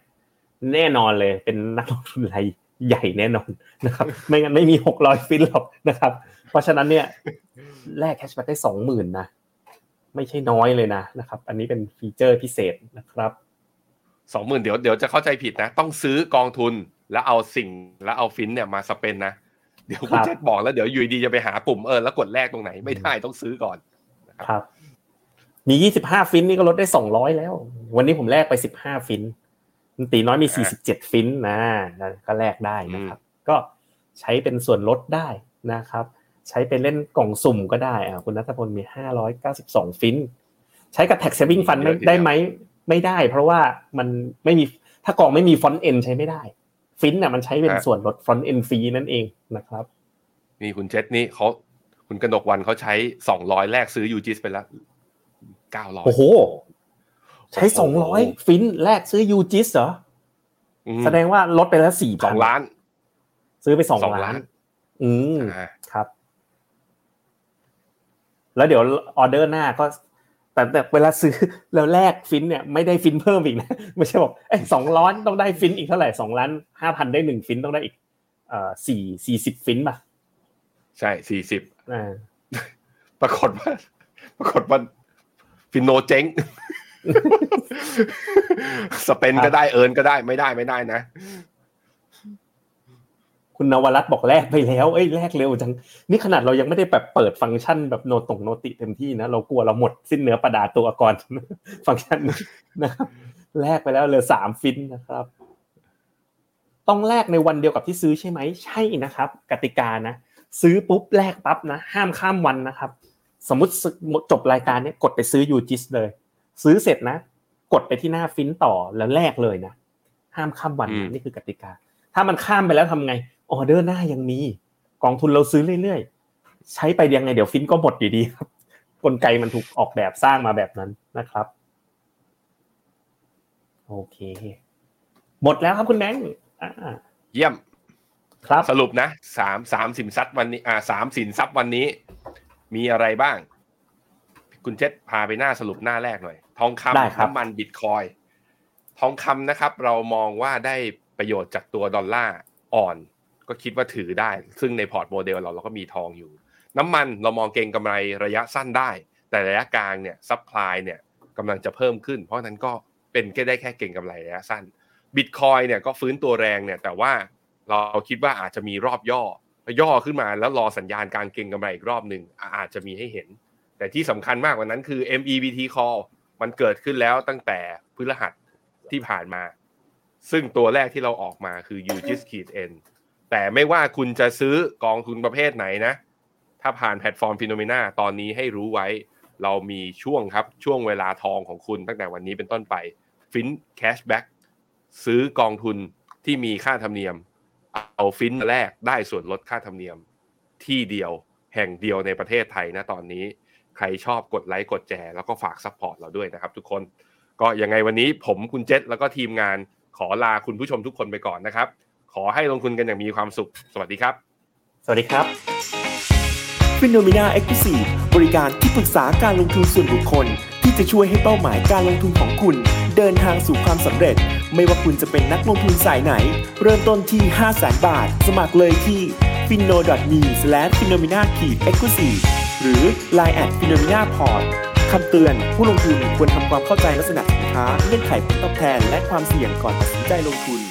[SPEAKER 3] แน่นอนเลยเป็นนักลงทุนราย ใหญ่แน่นอนนะครับ ไม่งั้นไม่มีหกร้อยฟินหรอกนะครับ เพราะฉะนั้นเนี่ยแลก cashback ได้สองหมื่นนะไม่ใช่น้อยเลยนะนะครับ อันนี้เป็นฟีเจอร์พิเศษนะครับ
[SPEAKER 2] สองหมื่นเดี๋ยวเดี๋ยวจะเข้าใจผิดนะ ต้องซื้อกองทุนแล้วเอาสิ่งแล้วเอาฟินเนี่ยมา spend นะเดี๋ยวคุณ
[SPEAKER 3] ครับ
[SPEAKER 2] เจษบอกแล้วเดี๋ยวอยู่ดีจะไปหาปุ่มเออแล้วกดแลกตรงไหนไม่ได้ต้องซื้อก่อน
[SPEAKER 3] ครับ มียี่สิบห้าฟินนี่ก็ลดได้สองร้อยแล้ว วันนี้ผมแลกไปสิบห้าฟินคุณ ตีน้อยมีสี่สิบเจ็ดฟินนะก็แลกได้นะครับ ก็ใช้เป็นส่วนลดได้นะครับ ใช้ไปเล่นกล่องสุ่มก็ได้อ่าคุณนัทพลมีห้าร้อยเก้าสิบสองฟิน ใช้กับ tax saving fund ไม่ได้ไหมไม่ได้ เพราะว่ามันไม่มีถ้ากองไม่มี front-end ใช้ไม่ได้ ฟินน่ะมันใช้เป็นส่วนลด front-end fee นั่นเองนะครับ
[SPEAKER 2] นี่คุณเจษนี่เขาคุณกนกวันเขาใช้สองร้อยแลกซื้อ UGIS ไปแล้วเก้าร้อย
[SPEAKER 3] โอ้โห ใช้สองร้อยฟินแลกซื้อ UGIS เหรอแสดงว่าลดไปแล้วสี่
[SPEAKER 2] สองล้าน
[SPEAKER 3] ซื้อไปสอง
[SPEAKER 2] สอง
[SPEAKER 3] ล้า
[SPEAKER 2] ล้านน
[SPEAKER 3] อืม
[SPEAKER 2] อ่า
[SPEAKER 3] ครับ แล้วเดี๋ยวออเดอร์หน้าก็ แต่แต่เวลาซื้อแล้วแลกฟินเนี่ยไม่ได้ฟินเพิ่มอีกนะไม่ใช่บอกเอ้สองล้านต้องได้ฟินอีกเท่าไหร่สองล้านห้าพันได้หนึ่งฟินต้องได้อีกเอ่อสี่สี่สิบฟินป่ะ
[SPEAKER 2] ใช่สี่สิบ
[SPEAKER 3] อ่า
[SPEAKER 2] ปรากฏว่า ปรากฏว่าฟินโนเจ๊ง spend ก็ได้ earn ก็ได้ไม่ได้ไม่ได้นะ
[SPEAKER 3] คุณนวรัตน์บอกแลกไปแล้ว เอ้ยแลกเร็วจัง นี่ขนาดเรายังไม่ได้แบบเปิดฟังก์ชันแบบโนตงโนติเต็มที่นะเรากลัวเราหมดสิ้นเนื้อประดาตัวก่อนฟังก์ชันนี้นะครับแลกไปแล้วเหลือสามฟินนะครับ ต้องแลกในวันเดียวกับที่ซื้อใช่ไหมใช่นะครับ กติกานะซื้อปุ๊บแลกปั๊บนะ ห้ามข้ามวันนะครับ สมมติจบรายการนี้กดไปซื้อยูจิสเลย ซื้อเสร็จนะ กดไปที่หน้าฟินต่อแล้วแลกเลยนะห้ามข้ามวันนี่คือกติกา ถ้ามันข้ามไปแล้วทำไงออเดอร์หน้ายังมี กองทุนเราซื้อเรื่อยๆ ใช้ไปยังไงเดี๋ยวฟินก็หมดอยู่ดีครับ กลไกมันถูกออกแบบสร้างมาแบบนั้นนะครับ โอเค หมดแล้วครับคุณแบงค์
[SPEAKER 2] เยี่ยม
[SPEAKER 3] ครับ
[SPEAKER 2] สรุปนะสามสามสินทรัพย์วันนี้อ่าสามสินทรัพย์วันนี้ มีอะไรบ้าง คุณเจษพาไปหน้าสรุปหน้าแรกหน่อย ทองคำน้ำมันบิตคอยทองคำนะครับ เรามองว่าได้ประโยชน์จากตัวดอลลาร์อ่อน ก็คิดว่าถือได้ ซึ่งในพอร์ตโมเดลเราเราก็มีทองอยู่ น้ำมันเรามองเก็งกำไรระยะสั้นได้ แต่ระยะกลางเนี่ย supply เนี่ยกำลังจะเพิ่มขึ้น เพราะนั้นก็เป็นแค่ได้แค่เก็งกำไรระยะสั้นบิตคอยน์เนี่ยก็ฟื้นตัวแรงเนี่ยแต่ว่าเราคิดว่าอาจจะมีรอบย่อย่อขึ้นมาแล้วรอสัญญาณการเก็งกำไรอีกรอบหนึ่งอาจจะมีให้เห็น แต่ที่สำคัญมากกว่านั้นคือ MEVT Call มันเกิดขึ้นแล้วตั้งแต่พฤหัสที่ผ่านมา ซึ่งตัวแรกที่เราออกมาคือ UGIS ขีด N แต่ไม่ว่าคุณจะซื้อกองทุนประเภทไหนนะ ถ้าผ่านแพลตฟอร์ม Finnomena ตอนนี้ให้รู้ไว้ เรามีช่วงครับช่วงเวลาทองของคุณตั้งแต่วันนี้เป็นต้นไปฟิน cashback ซื้อกองทุนที่มีค่าธรรมเนียม เอาฟินแลกได้ส่วนลดค่าธรรมเนียมที่เดียวแห่งเดียวในประเทศไทยนะตอนนี้ ใครชอบกดไลค์กดแชร์แล้วก็ฝาก support เราด้วยนะครับทุกคนก็ยังไงวันนี้ผมคุณเจษแล้วก็ทีมงานขอลาคุณผู้ชมทุกคนไปก่อนนะครับ ขอให้ลงทุนกันอย่างมีความสุข สวัสดีครับ
[SPEAKER 3] สวัสดีครับ
[SPEAKER 4] Finnomena Exclusive บริการที่ปรึกษาการลงทุนส่วนบุคคล ที่จะช่วยให้เป้าหมายการลงทุนของคุณ เดินทางสู่ความสำเร็จ ไม่ว่าคุณจะเป็นนักลงทุนสายไหน เริ่มต้นที่ 5 0 0 0 0 0 บาท สมัครเลยที่ f i n o m e f i n o m e n a e x c l u s i v e หรือ line at f i n o m e n a p o r t คำเตือน ผู้ลงทุนควรทำความเข้าใจลักษณะสินค้าเงื่อนไขผลตอบแทน และความเสี่ยงก่อนตัดสินใจลงทุน